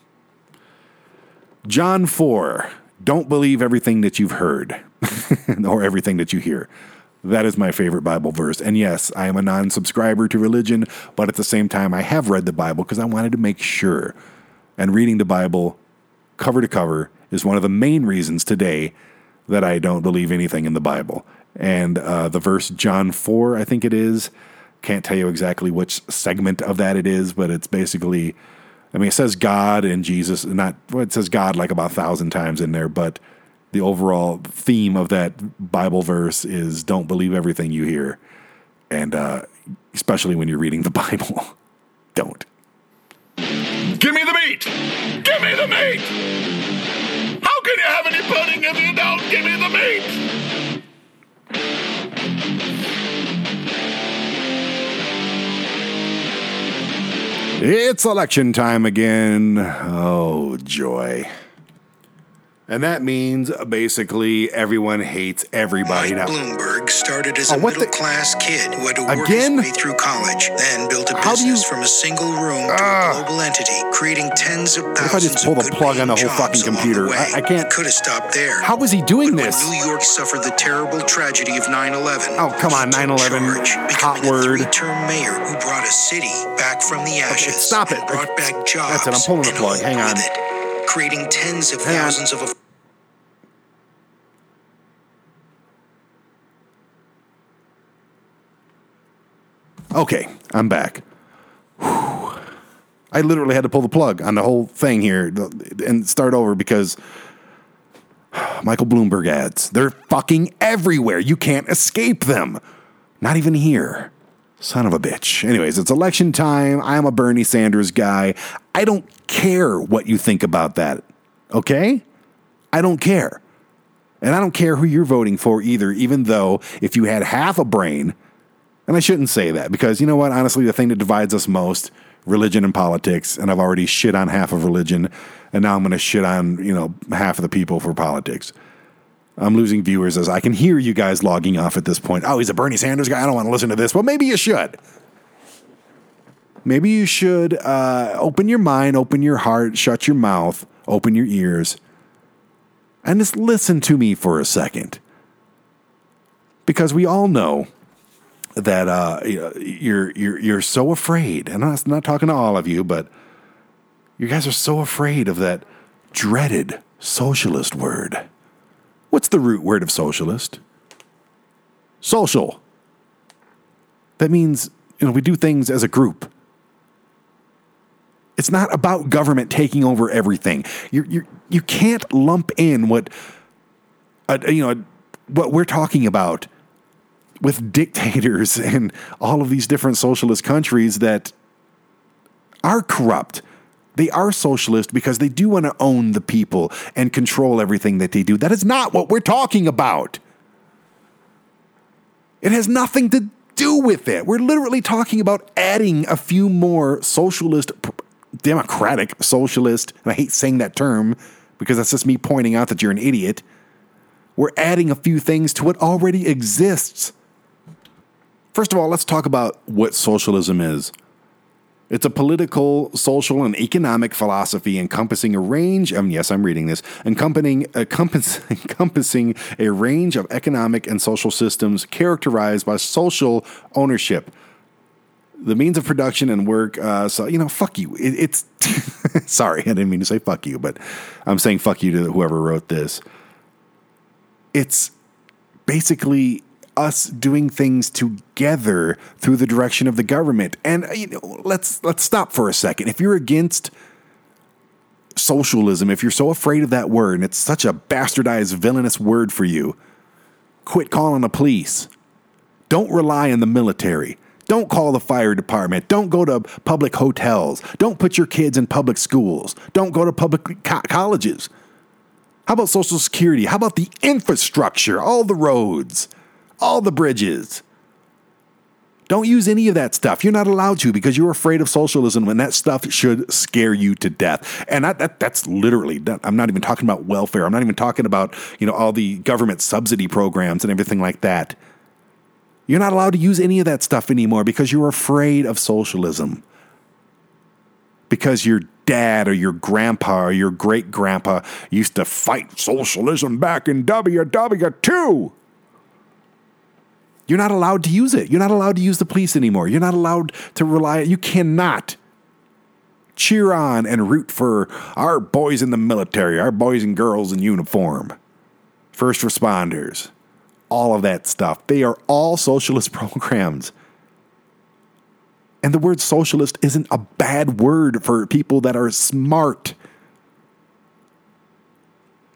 Speaker 3: John 4. Don't believe everything that you've heard or everything that you hear. That is my favorite Bible verse. And yes, I am a non subscriber to religion, but at the same time, I have read the Bible because I wanted to make sure. And reading the Bible cover to cover is one of the main reasons today that I don't believe anything in the Bible. And uh, the verse John 4, I think it is, can't tell you exactly which segment of that it is, but it's basically, I mean, it says God and Jesus, not, well, it says God like about a thousand times in there, but the overall theme of that Bible verse is don't believe everything you hear. And uh, especially when you're reading the Bible, don't.
Speaker 14: Give me the meat! Give me the meat! How can you have any pudding if you don't give me the meat?
Speaker 3: It's election time again. Oh, joy. And that means basically everyone hates everybody now.
Speaker 17: Bloomberg started as
Speaker 3: Oh,
Speaker 17: a middle class kid who had to work
Speaker 3: Again?
Speaker 17: his way through college, then built a
Speaker 3: How do you-
Speaker 17: business from a single room to a ah. global entity, creating tens of thousands
Speaker 3: What if I just pull
Speaker 17: of
Speaker 3: the plug on the whole fucking computer? I- I can't-
Speaker 17: Could have stopped there.
Speaker 3: How is he doing
Speaker 17: But
Speaker 3: this?
Speaker 17: New York suffered the terrible tragedy of 9/11.
Speaker 3: Oh, come on, 9/11, hot word.
Speaker 17: Three-term mayor who brought a city back from the ashes.
Speaker 3: stop it.
Speaker 17: and Brought back jobs.
Speaker 3: That's it, I'm pulling the plug. Hang on.
Speaker 17: it, creating tens of
Speaker 3: Hang on.
Speaker 17: thousands of.
Speaker 3: Okay, I'm back. Whew. I literally had to pull the plug on the whole thing here and start over because Michael Bloomberg ads, they're fucking everywhere. You can't escape them. Not even here. Son of a bitch. Anyways, it's election time. I'm a Bernie Sanders guy. I don't care what you think about that. Okay? I don't care. And I don't care who you're voting for either, even though if you had half a brain, and I shouldn't say that because you know what? Honestly, the thing that divides us most, religion and politics, and I've already shit on half of religion, and now I'm going to shit on, you know, half of the people for politics. I'm losing viewers as I can hear you guys logging off at this point. Oh, he's a Bernie Sanders guy. I don't want to listen to this. Well, maybe you should. Maybe you should uh, open your mind, open your heart, shut your mouth, open your ears, and just listen to me for a second. Because we all know that uh, you're you're you're so afraid, and I'm not, talking to all of you, but you guys are so afraid of that dreaded socialist word. What's the root word of socialist? Social. That means you know we do things as a group. It's not about government taking over everything. You you you can't lump in what uh, you know what we're talking about with dictators and all of these different socialist countries that are corrupt. They are socialist because they do want to own the people and control everything that they do. That is not what we're talking about. It has nothing to do with it. We're literally talking about adding a few more socialist, democratic socialist, and I hate saying that term because that's just me pointing out that you're an idiot. We're adding a few things to what already exists. First of all, let's talk about what socialism is. It's a political, social, and economic philosophy encompassing a range, and yes, I'm reading this, encompassing, encompassing a range of economic and social systems characterized by social ownership. The means of production and work, uh, so, you know, fuck you. It, it's, sorry, I didn't mean to say fuck you, but I'm saying fuck you to whoever wrote this. It's basically us doing things together through the direction of the government. And uh, you know, let's let's stop for a second. If you're against socialism, if you're so afraid of that word and it's such a bastardized villainous word for you, quit calling the police. Don't rely on the military. Don't call the fire department. Don't go to public hotels. Don't put your kids in public schools. Don't go to public co- colleges. How about Social Security? How about the infrastructure, all the roads? All the bridges. Don't use any of that stuff. You're not allowed to because you're afraid of socialism, and that stuff should scare you to death. And that, that, that's literally. I'm not even talking about welfare. I'm not even talking about you know all the government subsidy programs and everything like that. You're not allowed to use any of that stuff anymore because you're afraid of socialism. Because your dad or your grandpa or your great grandpa used to fight socialism back in WW2. You're not allowed to use it. You're not allowed to use the police anymore. You're not allowed to rely. You cannot cheer on and root for our boys in the military, our boys and girls in uniform, first responders, all of that stuff. They are all socialist programs. And the word socialist isn't a bad word for people that are smart.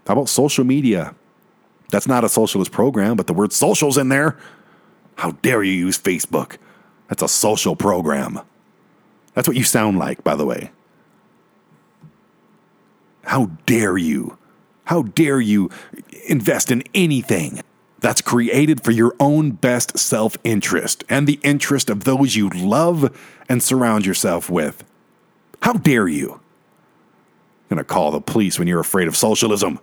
Speaker 3: How about social media? That's not a socialist program, but the word social's in there. How dare you use Facebook? That's a social program. That's what you sound like, by the way. How dare you? How dare you invest in anything that's created for your own best self interest and the interest of those you love and surround yourself with? How dare you? gonna call the police when you're afraid of socialism.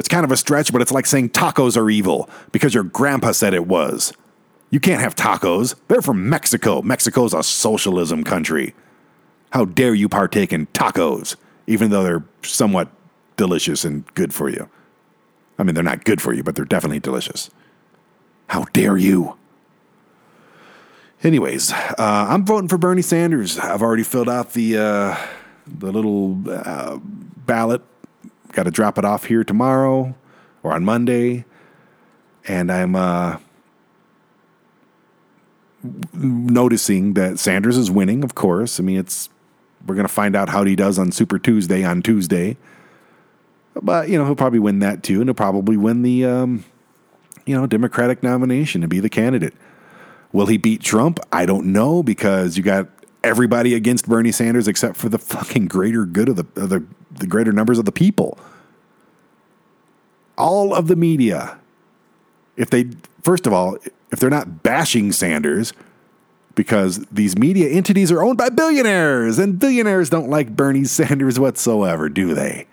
Speaker 3: It's kind of a stretch, but it's like saying tacos are evil because your grandpa said it was. You can't have tacos. They're from Mexico. Mexico's a socialism country. How dare you partake in tacos, even though they're somewhat delicious and good for you? I mean, they're not good for you, but they're definitely delicious. How dare you? Anyways, uh, I'm voting for Bernie Sanders. I've already filled out the uh, the little uh, ballot got to drop it off here tomorrow or on Monday, and I'm uh, noticing that Sanders is winning. Of course, I mean it's we're going to find out how he does on Super Tuesday on Tuesday, but you know he'll probably win that too, and he'll probably win the um, you know Democratic nomination to be the candidate. Will he beat Trump? I don't know because you got everybody against Bernie Sanders except for the fucking greater good of the of the the greater numbers of the people. All of the media, if they first of all, if they're not bashing Sanders, because these media entities are owned by billionaires, and billionaires don't like Bernie Sanders whatsoever, do they?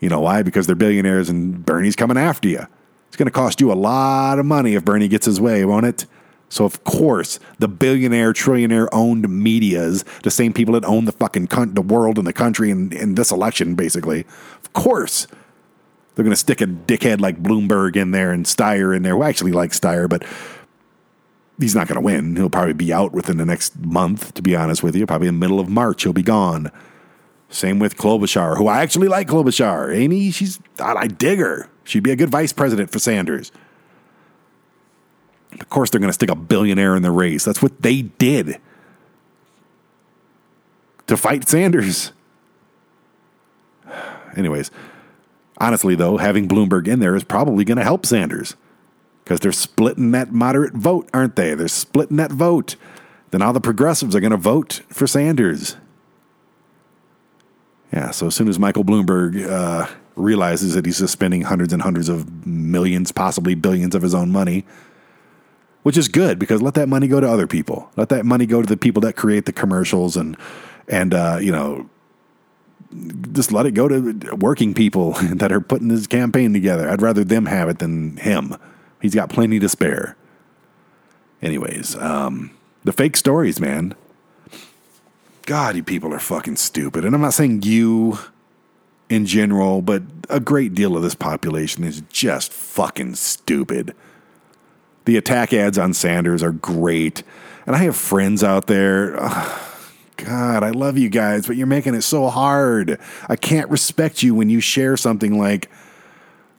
Speaker 3: You know why? Because they're billionaires and Bernie's coming after you. It's going to cost you a lot of money if Bernie gets his way, won't it? So of course, the billionaire, trillionaire owned media's the same people that own the fucking the world and the country in, in this election, basically. Of course, they're going to stick a dickhead like Bloomberg in there and Steyer in there. Well, I actually like Steyer, but he's not going to win. He'll probably be out within the next month, to be honest with you. Probably in the middle of March, he'll be gone. Same with Klobuchar, who I actually like Klobuchar. Amy, she's, I, I dig her. She'd be a good vice president for Sanders. Of course, they're going to stick a billionaire in the race. That's what they did to fight Sanders. Anyways, honestly, though, having Bloomberg in there is probably going to help Sanders because they're splitting that moderate vote, aren't they? They're splitting that vote. Then all the progressives are going to vote for Sanders. Yeah, so as soon as Michael Bloomberg uh, realizes that he's just spending hundreds and hundreds of millions, possibly billions of his own money, which is good because let that money go to other people. Let that money go to the people that create the commercials and and uh, you know just let it go to working people that are putting this campaign together. I'd rather them have it than him. He's got plenty to spare. Anyways, um, the fake stories, man. God, you people are fucking stupid. And I'm not saying you in general, but a great deal of this population is just fucking stupid. The attack ads on Sanders are great. And I have friends out there. God, I love you guys, but you're making it so hard. I can't respect you when you share something like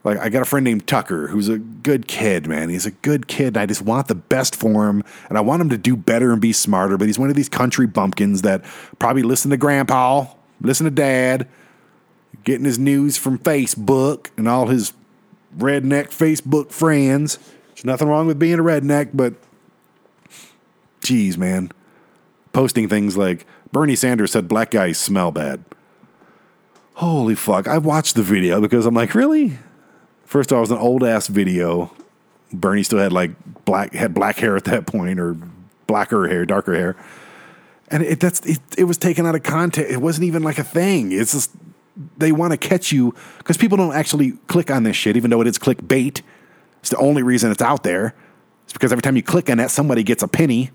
Speaker 3: like I got a friend named Tucker who's a good kid, man. He's a good kid. And I just want the best for him and I want him to do better and be smarter, but he's one of these country bumpkins that probably listen to grandpa, listen to dad, getting his news from Facebook and all his redneck Facebook friends. There's nothing wrong with being a redneck, but geez, man. Posting things like Bernie Sanders said black guys smell bad. Holy fuck. I watched the video because I'm like, really? First of all, it was an old ass video. Bernie still had like black had black hair at that point, or blacker hair, darker hair, and it that's it, it was taken out of context. It wasn't even like a thing. It's just they want to catch you because people don't actually click on this shit, even though it is clickbait. It's the only reason it's out there. It's because every time you click on that, somebody gets a penny,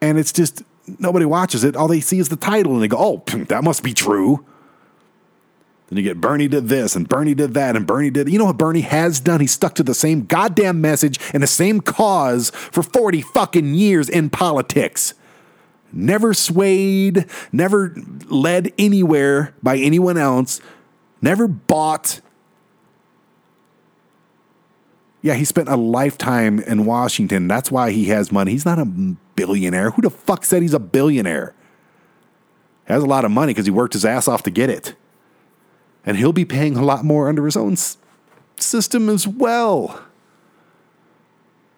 Speaker 3: and it's just nobody watches it. All they see is the title, and they go, "Oh, that must be true." Then you get Bernie did this and Bernie did that and Bernie did. You know what Bernie has done? He stuck to the same goddamn message and the same cause for 40 fucking years in politics. Never swayed, never led anywhere by anyone else, never bought. Yeah, he spent a lifetime in Washington. That's why he has money. He's not a billionaire. Who the fuck said he's a billionaire? He has a lot of money because he worked his ass off to get it and he'll be paying a lot more under his own system as well.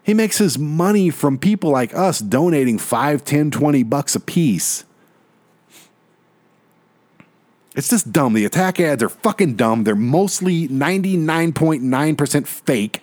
Speaker 3: He makes his money from people like us donating 5, 10, 20 bucks a piece. It's just dumb. The attack ads are fucking dumb. They're mostly 99.9% fake.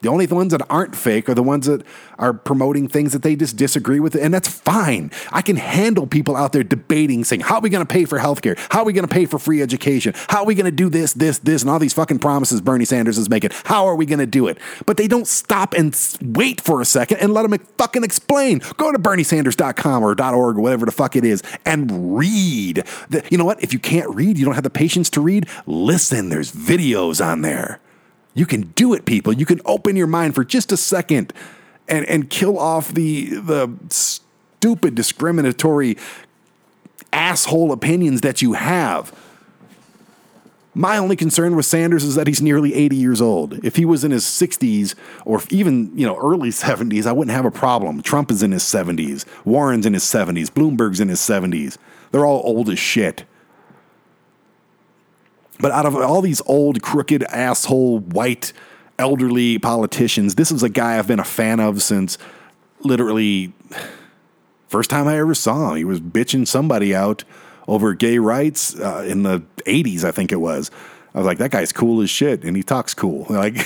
Speaker 3: The only ones that aren't fake are the ones that are promoting things that they just disagree with, and that's fine. I can handle people out there debating, saying, How are we going to pay for healthcare? How are we going to pay for free education? How are we going to do this, this, this, and all these fucking promises Bernie Sanders is making? How are we going to do it? But they don't stop and wait for a second and let them fucking explain. Go to berniesanders.com or .org or whatever the fuck it is and read. The, you know what? If you can't read, you don't have the patience to read, listen. There's videos on there. You can do it, people. You can open your mind for just a second and, and kill off the, the stupid, discriminatory, asshole opinions that you have. My only concern with Sanders is that he's nearly 80 years old. If he was in his 60s or even, you know, early 70s, I wouldn't have a problem. Trump is in his 70s. Warren's in his 70s. Bloomberg's in his 70s. They're all old as shit. But out of all these old, crooked, asshole, white, elderly politicians, this is a guy I've been a fan of since literally first time I ever saw him. He was bitching somebody out over gay rights uh, in the 80s, I think it was. I was like, that guy's cool as shit, and he talks cool. Like,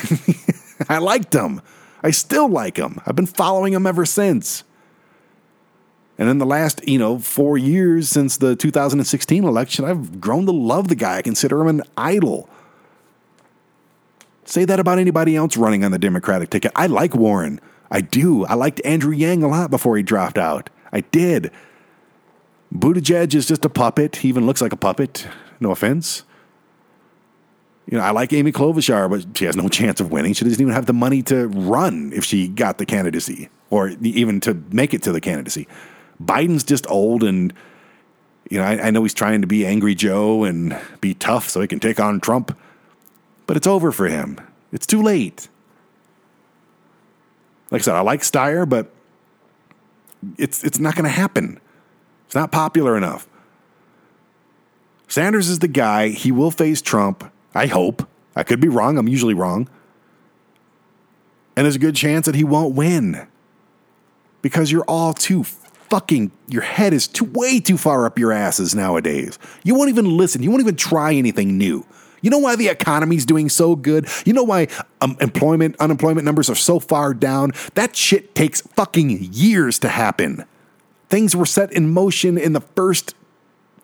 Speaker 3: I liked him. I still like him. I've been following him ever since. And in the last, you know, four years since the 2016 election, I've grown to love the guy. I consider him an idol. Say that about anybody else running on the Democratic ticket. I like Warren. I do. I liked Andrew Yang a lot before he dropped out. I did. Buttigieg is just a puppet. He even looks like a puppet. No offense. You know, I like Amy Klobuchar, but she has no chance of winning. She doesn't even have the money to run if she got the candidacy or even to make it to the candidacy. Biden's just old and you know, I, I, know he's trying to be Angry Joe and be tough so he can take on Trump, but it's over for him. It's too late. Like I said, I like Steyer, but it's it's not going to happen. It's not popular enough. Sanders is the guy. He will face Trump. I hope. I could be wrong. I'm usually wrong. And there's a good chance that he won't win because you're all too fucking your head is too way too far up your asses nowadays. You won't even listen. You won't even try anything new. You know why the economy's doing so good? You know why um, employment unemployment numbers are so far down? That shit takes fucking years to happen. Things were set in motion in the first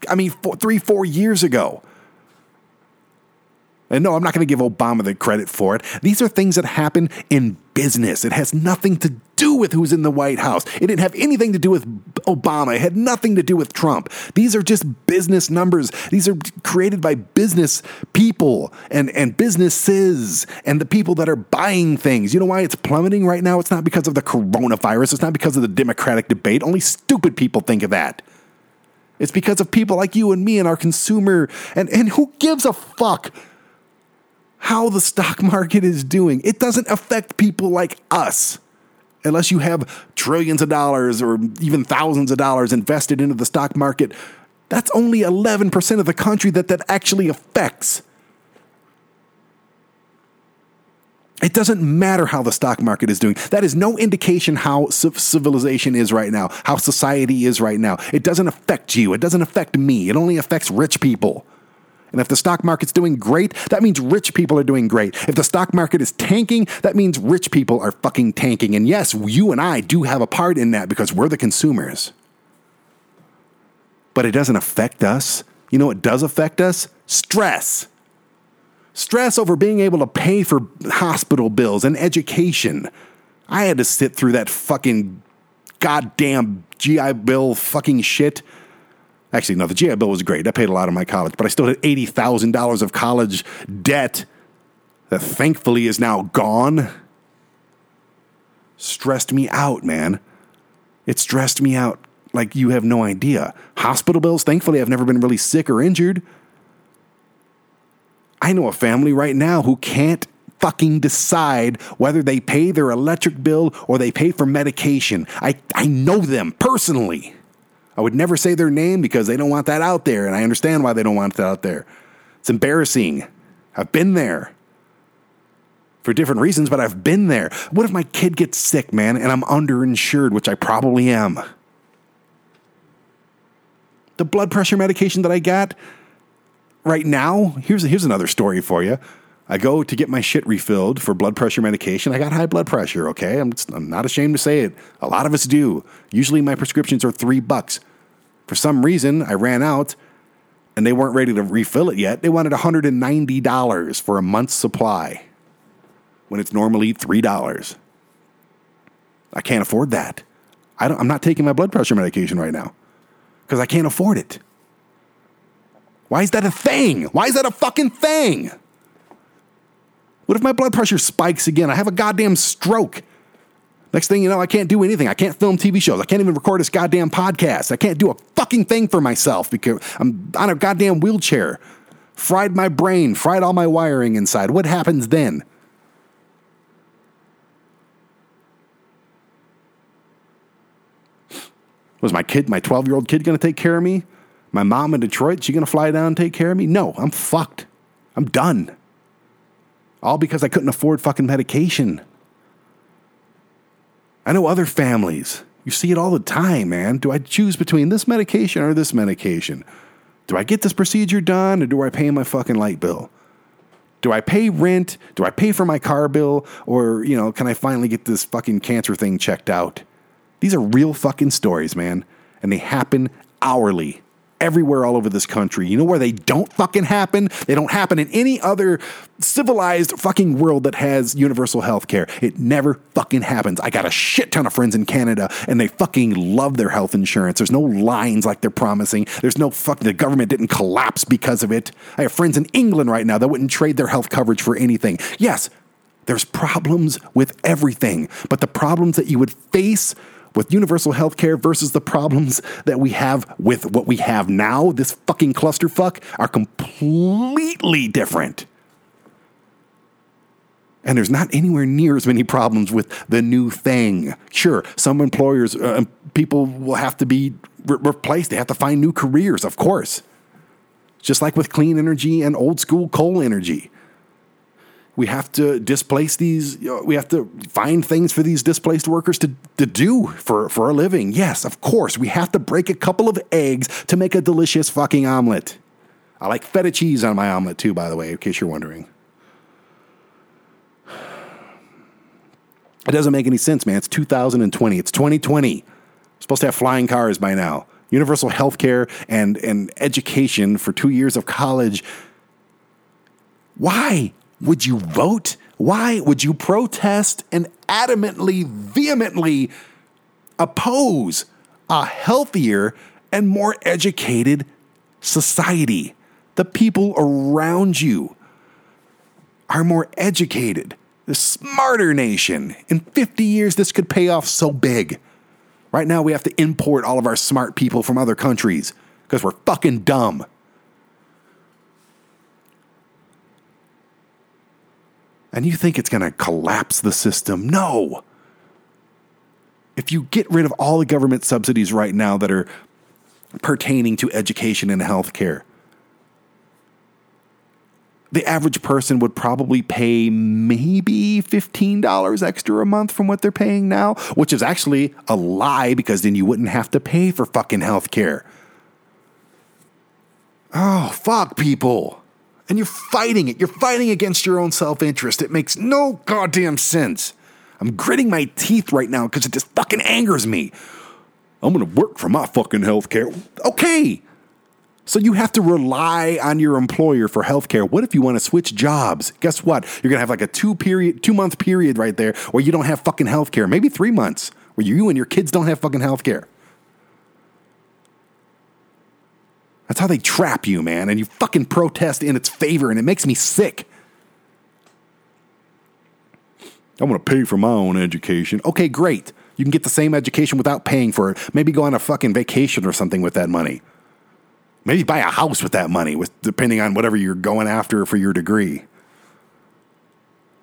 Speaker 3: I mean four, 3 4 years ago. And no, I'm not going to give Obama the credit for it. These are things that happen in business. It has nothing to do with who's in the White House. It didn't have anything to do with Obama. It had nothing to do with Trump. These are just business numbers. These are created by business people and, and businesses and the people that are buying things. You know why it's plummeting right now? It's not because of the coronavirus. It's not because of the Democratic debate. Only stupid people think of that. It's because of people like you and me and our consumer. And, and who gives a fuck how the stock market is doing. It doesn't affect people like us unless you have trillions of dollars or even thousands of dollars invested into the stock market. That's only 11% of the country that that actually affects. It doesn't matter how the stock market is doing. That is no indication how civilization is right now, how society is right now. It doesn't affect you. It doesn't affect me. It only affects rich people. And if the stock market's doing great, that means rich people are doing great. If the stock market is tanking, that means rich people are fucking tanking. And yes, you and I do have a part in that because we're the consumers. But it doesn't affect us. You know what does affect us? Stress. Stress over being able to pay for hospital bills and education. I had to sit through that fucking goddamn GI Bill fucking shit Actually, no, the GI Bill was great. I paid a lot of my college, but I still had $80,000 of college debt that thankfully is now gone. Stressed me out, man. It stressed me out like you have no idea. Hospital bills, thankfully, I've never been really sick or injured. I know a family right now who can't fucking decide whether they pay their electric bill or they pay for medication. I, I know them personally. I would never say their name because they don't want that out there, and I understand why they don't want that out there. It's embarrassing. I've been there for different reasons, but I've been there. What if my kid gets sick, man, and I'm underinsured, which I probably am? The blood pressure medication that I got right now, here's, here's another story for you. I go to get my shit refilled for blood pressure medication. I got high blood pressure, okay? I'm, I'm not ashamed to say it. A lot of us do. Usually my prescriptions are three bucks. For some reason, I ran out and they weren't ready to refill it yet. They wanted $190 for a month's supply when it's normally $3. I can't afford that. I am not taking my blood pressure medication right now because I can't afford it. Why is that a thing? Why is that a fucking thing? What if my blood pressure spikes again? I have a goddamn stroke. Next thing you know, I can't do anything. I can't film TV shows. I can't even record this goddamn podcast. I can't do a fucking thing for myself because I'm on a goddamn wheelchair. Fried my brain, fried all my wiring inside. What happens then? Was my kid, my 12 year old kid, going to take care of me? My mom in Detroit, she going to fly down and take care of me? No, I'm fucked. I'm done. All because I couldn't afford fucking medication. I know other families. You see it all the time, man. Do I choose between this medication or this medication? Do I get this procedure done or do I pay my fucking light bill? Do I pay rent? Do I pay for my car bill? Or, you know, can I finally get this fucking cancer thing checked out? These are real fucking stories, man. And they happen hourly. Everywhere all over this country. You know where they don't fucking happen? They don't happen in any other civilized fucking world that has universal health care. It never fucking happens. I got a shit ton of friends in Canada and they fucking love their health insurance. There's no lines like they're promising. There's no fucking, the government didn't collapse because of it. I have friends in England right now that wouldn't trade their health coverage for anything. Yes, there's problems with everything, but the problems that you would face with universal health care versus the problems that we have with what we have now, this fucking clusterfuck, are completely different. And there's not anywhere near as many problems with the new thing. Sure, some employers, uh, people will have to be re- replaced. They have to find new careers, of course. Just like with clean energy and old school coal energy we have to displace these we have to find things for these displaced workers to, to do for, for a living. Yes of course we have to break a couple of eggs to make a delicious fucking omelet. I like feta cheese on my omelet too by the way in case you're wondering. It doesn't make any sense man. It's 2020 it's 2020 We're supposed to have flying cars by now. Universal health care and, and education for two years of college. Why would you vote? Why would you protest and adamantly, vehemently oppose a healthier and more educated society? The people around you are more educated, the smarter nation. In 50 years, this could pay off so big. Right now, we have to import all of our smart people from other countries because we're fucking dumb. And you think it's going to collapse the system. No. If you get rid of all the government subsidies right now that are pertaining to education and healthcare, the average person would probably pay maybe $15 extra a month from what they're paying now, which is actually a lie because then you wouldn't have to pay for fucking healthcare. Oh, fuck people and you're fighting it. You're fighting against your own self interest. It makes no goddamn sense. I'm gritting my teeth right now because it just fucking angers me. I'm gonna work for my fucking health care. Okay. So you have to rely on your employer for health care. What if you want to switch jobs? Guess what? You're gonna have like a two period, two month period right there where you don't have fucking health care. Maybe three months where you and your kids don't have fucking health care. That's how they trap you, man. And you fucking protest in its favor, and it makes me sick. I want to pay for my own education. Okay, great. You can get the same education without paying for it. Maybe go on a fucking vacation or something with that money. Maybe buy a house with that money, with depending on whatever you're going after for your degree.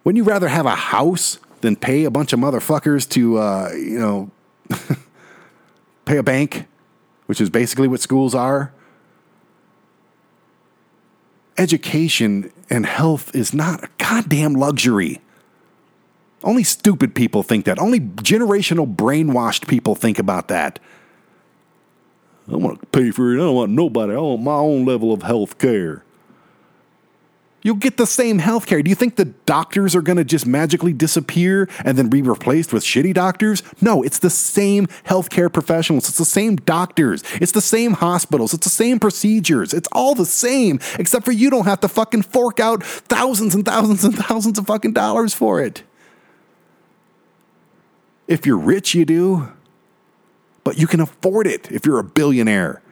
Speaker 3: Wouldn't you rather have a house than pay a bunch of motherfuckers to, uh, you know, pay a bank, which is basically what schools are? Education and health is not a goddamn luxury. Only stupid people think that. Only generational brainwashed people think about that. I want to pay for it. I don't want nobody. I want my own level of health care. You'll get the same health care. Do you think the doctors are going to just magically disappear and then be replaced with shitty doctors? No, it's the same healthcare professionals. It's the same doctors. It's the same hospitals. It's the same procedures. It's all the same, except for you don't have to fucking fork out thousands and thousands and thousands of fucking dollars for it. If you're rich, you do, but you can afford it if you're a billionaire.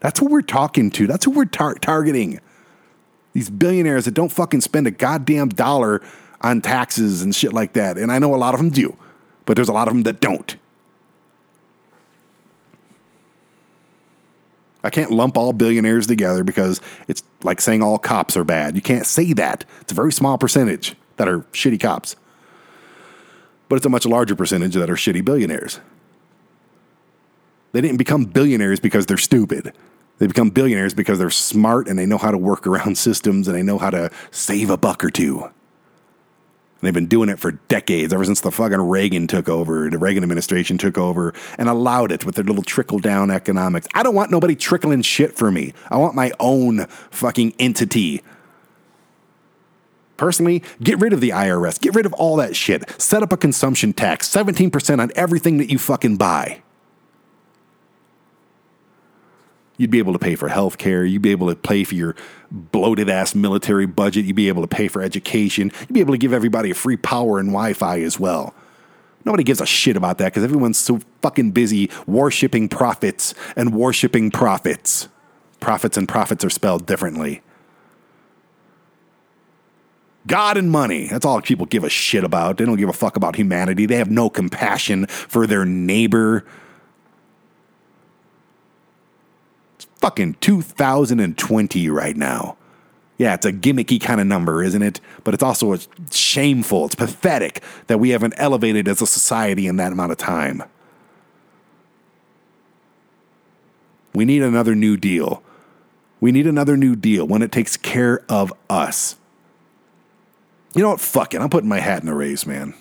Speaker 3: That's what we're talking to. That's who we're tar- targeting. These billionaires that don't fucking spend a goddamn dollar on taxes and shit like that. And I know a lot of them do, but there's a lot of them that don't. I can't lump all billionaires together because it's like saying all cops are bad. You can't say that. It's a very small percentage that are shitty cops, but it's a much larger percentage that are shitty billionaires. They didn't become billionaires because they're stupid. They become billionaires because they're smart and they know how to work around systems and they know how to save a buck or two. And they've been doing it for decades, ever since the fucking Reagan took over, the Reagan administration took over and allowed it with their little trickle down economics. I don't want nobody trickling shit for me. I want my own fucking entity. Personally, get rid of the IRS. Get rid of all that shit. Set up a consumption tax, 17% on everything that you fucking buy. You'd be able to pay for health care. You'd be able to pay for your bloated ass military budget. You'd be able to pay for education. You'd be able to give everybody a free power and Wi Fi as well. Nobody gives a shit about that because everyone's so fucking busy worshipping prophets and worshipping profits. Prophets and profits are spelled differently. God and money. That's all people give a shit about. They don't give a fuck about humanity. They have no compassion for their neighbor. It's fucking 2020 right now. Yeah, it's a gimmicky kind of number, isn't it? But it's also it's shameful. It's pathetic that we haven't elevated as a society in that amount of time. We need another new deal. We need another new deal when it takes care of us. You know what? Fuck it. I'm putting my hat in the race, man.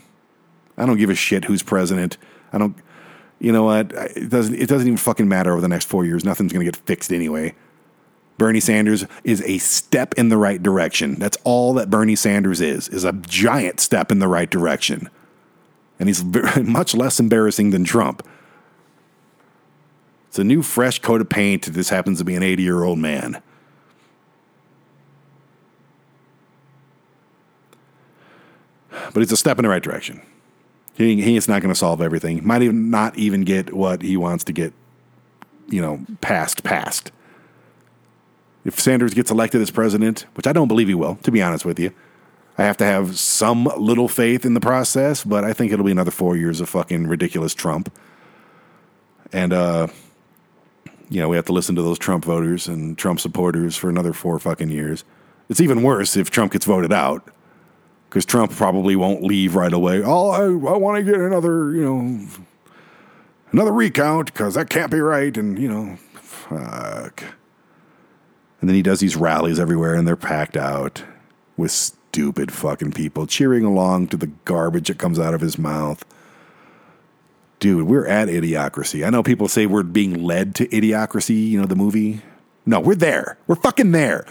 Speaker 3: I don't give a shit who's president. I don't. You know what? It doesn't. It doesn't even fucking matter over the next four years. Nothing's gonna get fixed anyway. Bernie Sanders is a step in the right direction. That's all that Bernie Sanders is. Is a giant step in the right direction, and he's very, much less embarrassing than Trump. It's a new, fresh coat of paint. This happens to be an 80 year old man. but it's a step in the right direction. He, he is not going to solve everything. He Might even not even get what he wants to get, you know, passed passed. If Sanders gets elected as president, which I don't believe he will, to be honest with you, I have to have some little faith in the process, but I think it'll be another four years of fucking ridiculous Trump. And, uh, you know, we have to listen to those Trump voters and Trump supporters for another four fucking years. It's even worse if Trump gets voted out because Trump probably won't leave right away. Oh, I, I want to get another, you know, another recount because that can't be right. And, you know, fuck. And then he does these rallies everywhere and they're packed out with stupid fucking people cheering along to the garbage that comes out of his mouth. Dude, we're at idiocracy. I know people say we're being led to idiocracy, you know, the movie. No, we're there. We're fucking there.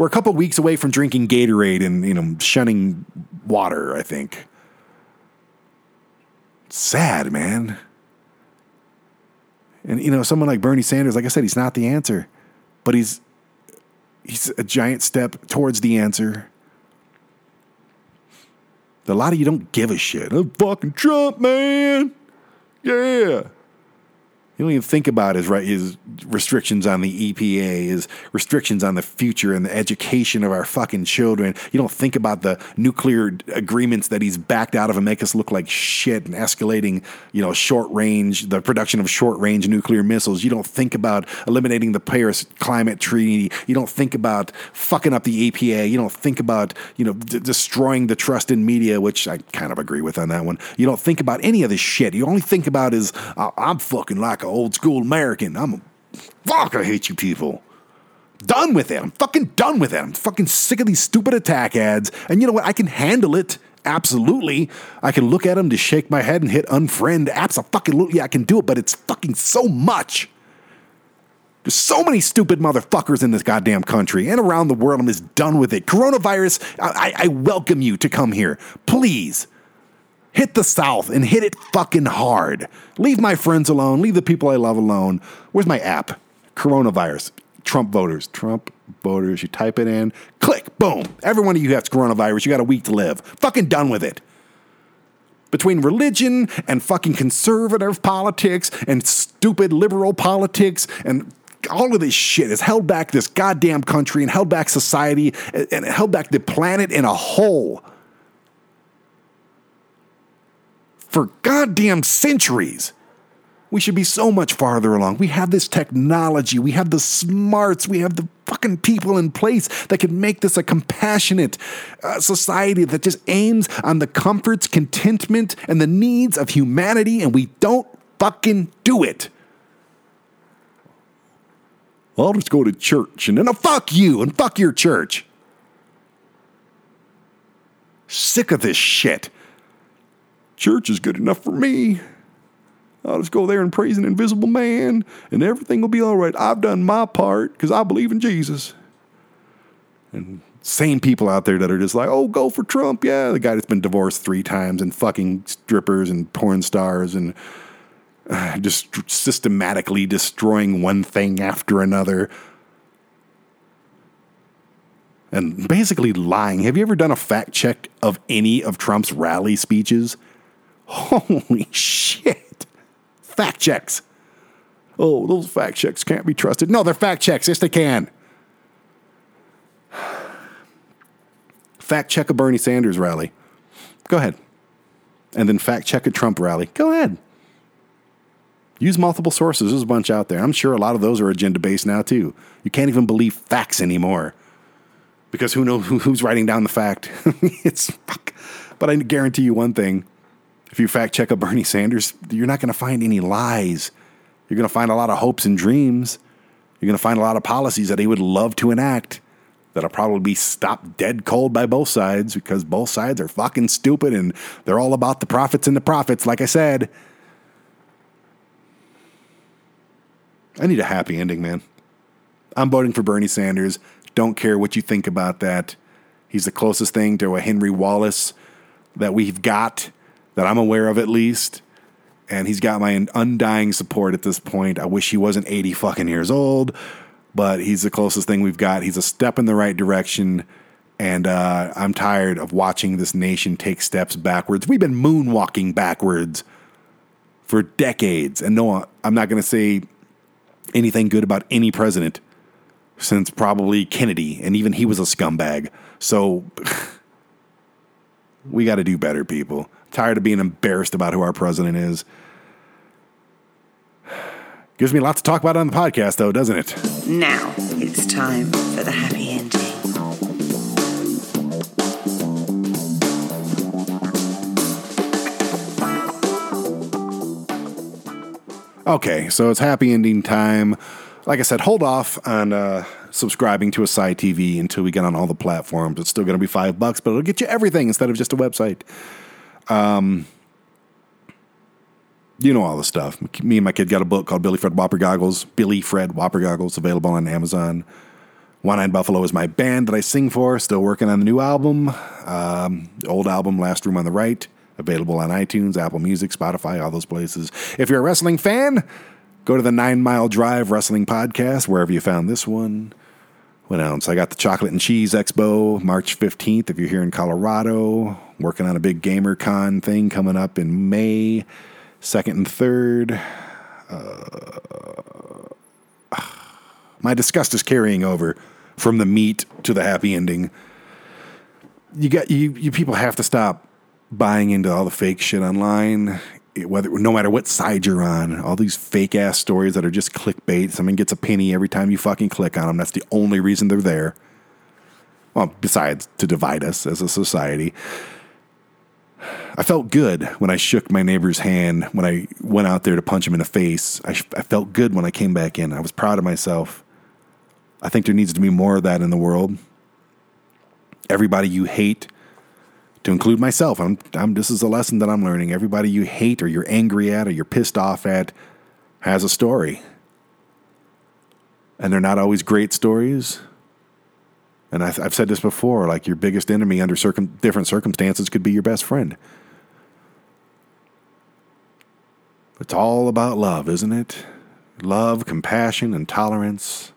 Speaker 3: We're a couple weeks away from drinking Gatorade and you know shunning water. I think. Sad, man. And you know, someone like Bernie Sanders, like I said, he's not the answer, but he's he's a giant step towards the answer. A lot of you don't give a shit. Oh, fucking Trump, man. Yeah. You don't even think about his right his restrictions on the EPA, his restrictions on the future and the education of our fucking children. You don't think about the nuclear agreements that he's backed out of and make us look like shit and escalating, you know, short range, the production of short range nuclear missiles. You don't think about eliminating the Paris Climate Treaty. You don't think about fucking up the EPA. You don't think about, you know, d- destroying the trust in media, which I kind of agree with on that one. You don't think about any of this shit. You only think about is uh, I'm fucking like a old school American. I'm a fuck. I hate you people. Done with it. I'm fucking done with it. I'm fucking sick of these stupid attack ads. And you know what? I can handle it. Absolutely. I can look at them to shake my head and hit unfriend. Absolutely, I can do it. But it's fucking so much. There's so many stupid motherfuckers in this goddamn country and around the world. I'm just done with it. Coronavirus, I, I, I welcome you to come here. Please hit the South and hit it fucking hard. Leave my friends alone. Leave the people I love alone. Where's my app? Coronavirus. Trump voters. Trump voters. You type it in, click, boom. Every one of you has coronavirus. You got a week to live. Fucking done with it. Between religion and fucking conservative politics and stupid liberal politics and all of this shit has held back this goddamn country and held back society and held back the planet in a whole for goddamn centuries. We should be so much farther along. We have this technology, we have the smarts, we have the fucking people in place that can make this a compassionate uh, society that just aims on the comforts, contentment, and the needs of humanity, and we don't fucking do it. I'll just go to church and then I'll fuck you and fuck your church. Sick of this shit. Church is good enough for me. I'll just go there and praise an invisible man, and everything will be all right. I've done my part because I believe in Jesus. And same people out there that are just like, oh, go for Trump. Yeah, the guy that's been divorced three times and fucking strippers and porn stars and uh, just systematically destroying one thing after another and basically lying. Have you ever done a fact check of any of Trump's rally speeches? Holy shit. Fact checks. Oh, those fact checks can't be trusted. No, they're fact checks. Yes, they can. Fact check a Bernie Sanders rally. Go ahead. And then fact check a Trump rally. Go ahead. Use multiple sources. There's a bunch out there. I'm sure a lot of those are agenda based now, too. You can't even believe facts anymore because who knows who's writing down the fact? it's fuck. But I guarantee you one thing: if you fact check a Bernie Sanders, you're not going to find any lies. You're going to find a lot of hopes and dreams. You're going to find a lot of policies that he would love to enact that'll probably be stopped dead cold by both sides because both sides are fucking stupid and they're all about the profits and the prophets. Like I said, I need a happy ending, man. I'm voting for Bernie Sanders. Don't care what you think about that. He's the closest thing to a Henry Wallace that we've got, that I'm aware of at least. And he's got my undying support at this point. I wish he wasn't 80 fucking years old, but he's the closest thing we've got. He's a step in the right direction. And uh, I'm tired of watching this nation take steps backwards. We've been moonwalking backwards for decades. And no, I'm not going to say anything good about any president since probably Kennedy, and even he was a scumbag. So we got to do better, people. Tired of being embarrassed about who our president is. Gives me a lot to talk about on the podcast, though, doesn't it?
Speaker 1: Now it's time for the happy ending.
Speaker 3: Okay, so it's happy ending time. Like I said, hold off on uh, subscribing to ASY TV until we get on all the platforms. It's still going to be five bucks, but it'll get you everything instead of just a website. Um, you know all the stuff. Me and my kid got a book called Billy Fred Whopper Goggles. Billy Fred Whopper Goggles, available on Amazon. One Eyed Buffalo is my band that I sing for. Still working on the new album. Um, old album, Last Room on the Right, available on iTunes, Apple Music, Spotify, all those places. If you're a wrestling fan, go to the Nine Mile Drive Wrestling Podcast, wherever you found this one. What else? I got the Chocolate and Cheese Expo March 15th. If you're here in Colorado, working on a big Gamer Con thing coming up in May 2nd and 3rd. Uh, my disgust is carrying over from the meat to the happy ending. You got you you people have to stop buying into all the fake shit online. Whether no matter what side you're on, all these fake ass stories that are just clickbait. Someone gets a penny every time you fucking click on them. That's the only reason they're there. Well, besides to divide us as a society. I felt good when I shook my neighbor's hand when I went out there to punch him in the face. I, I felt good when I came back in. I was proud of myself. I think there needs to be more of that in the world. Everybody you hate, to include myself, I'm, I'm, this is a lesson that I'm learning. Everybody you hate or you're angry at or you're pissed off at has a story. And they're not always great stories. And I've, I've said this before like your biggest enemy under circum, different circumstances could be your best friend. It's all about love, isn't it? Love, compassion, and tolerance.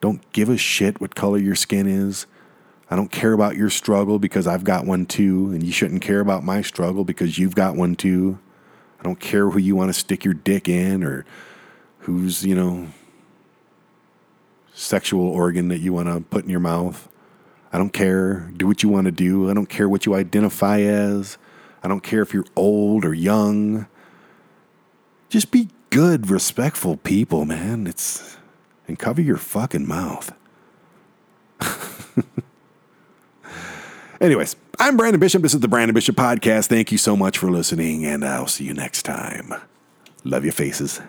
Speaker 3: Don't give a shit what color your skin is. I don't care about your struggle because I've got one too, and you shouldn't care about my struggle because you've got one too. I don't care who you want to stick your dick in or who's, you know, sexual organ that you want to put in your mouth. I don't care. Do what you want to do. I don't care what you identify as. I don't care if you're old or young. Just be good, respectful people, man. It's and cover your fucking mouth. Anyways, I'm Brandon Bishop. This is the Brandon Bishop Podcast. Thank you so much for listening, and I'll see you next time. Love your faces.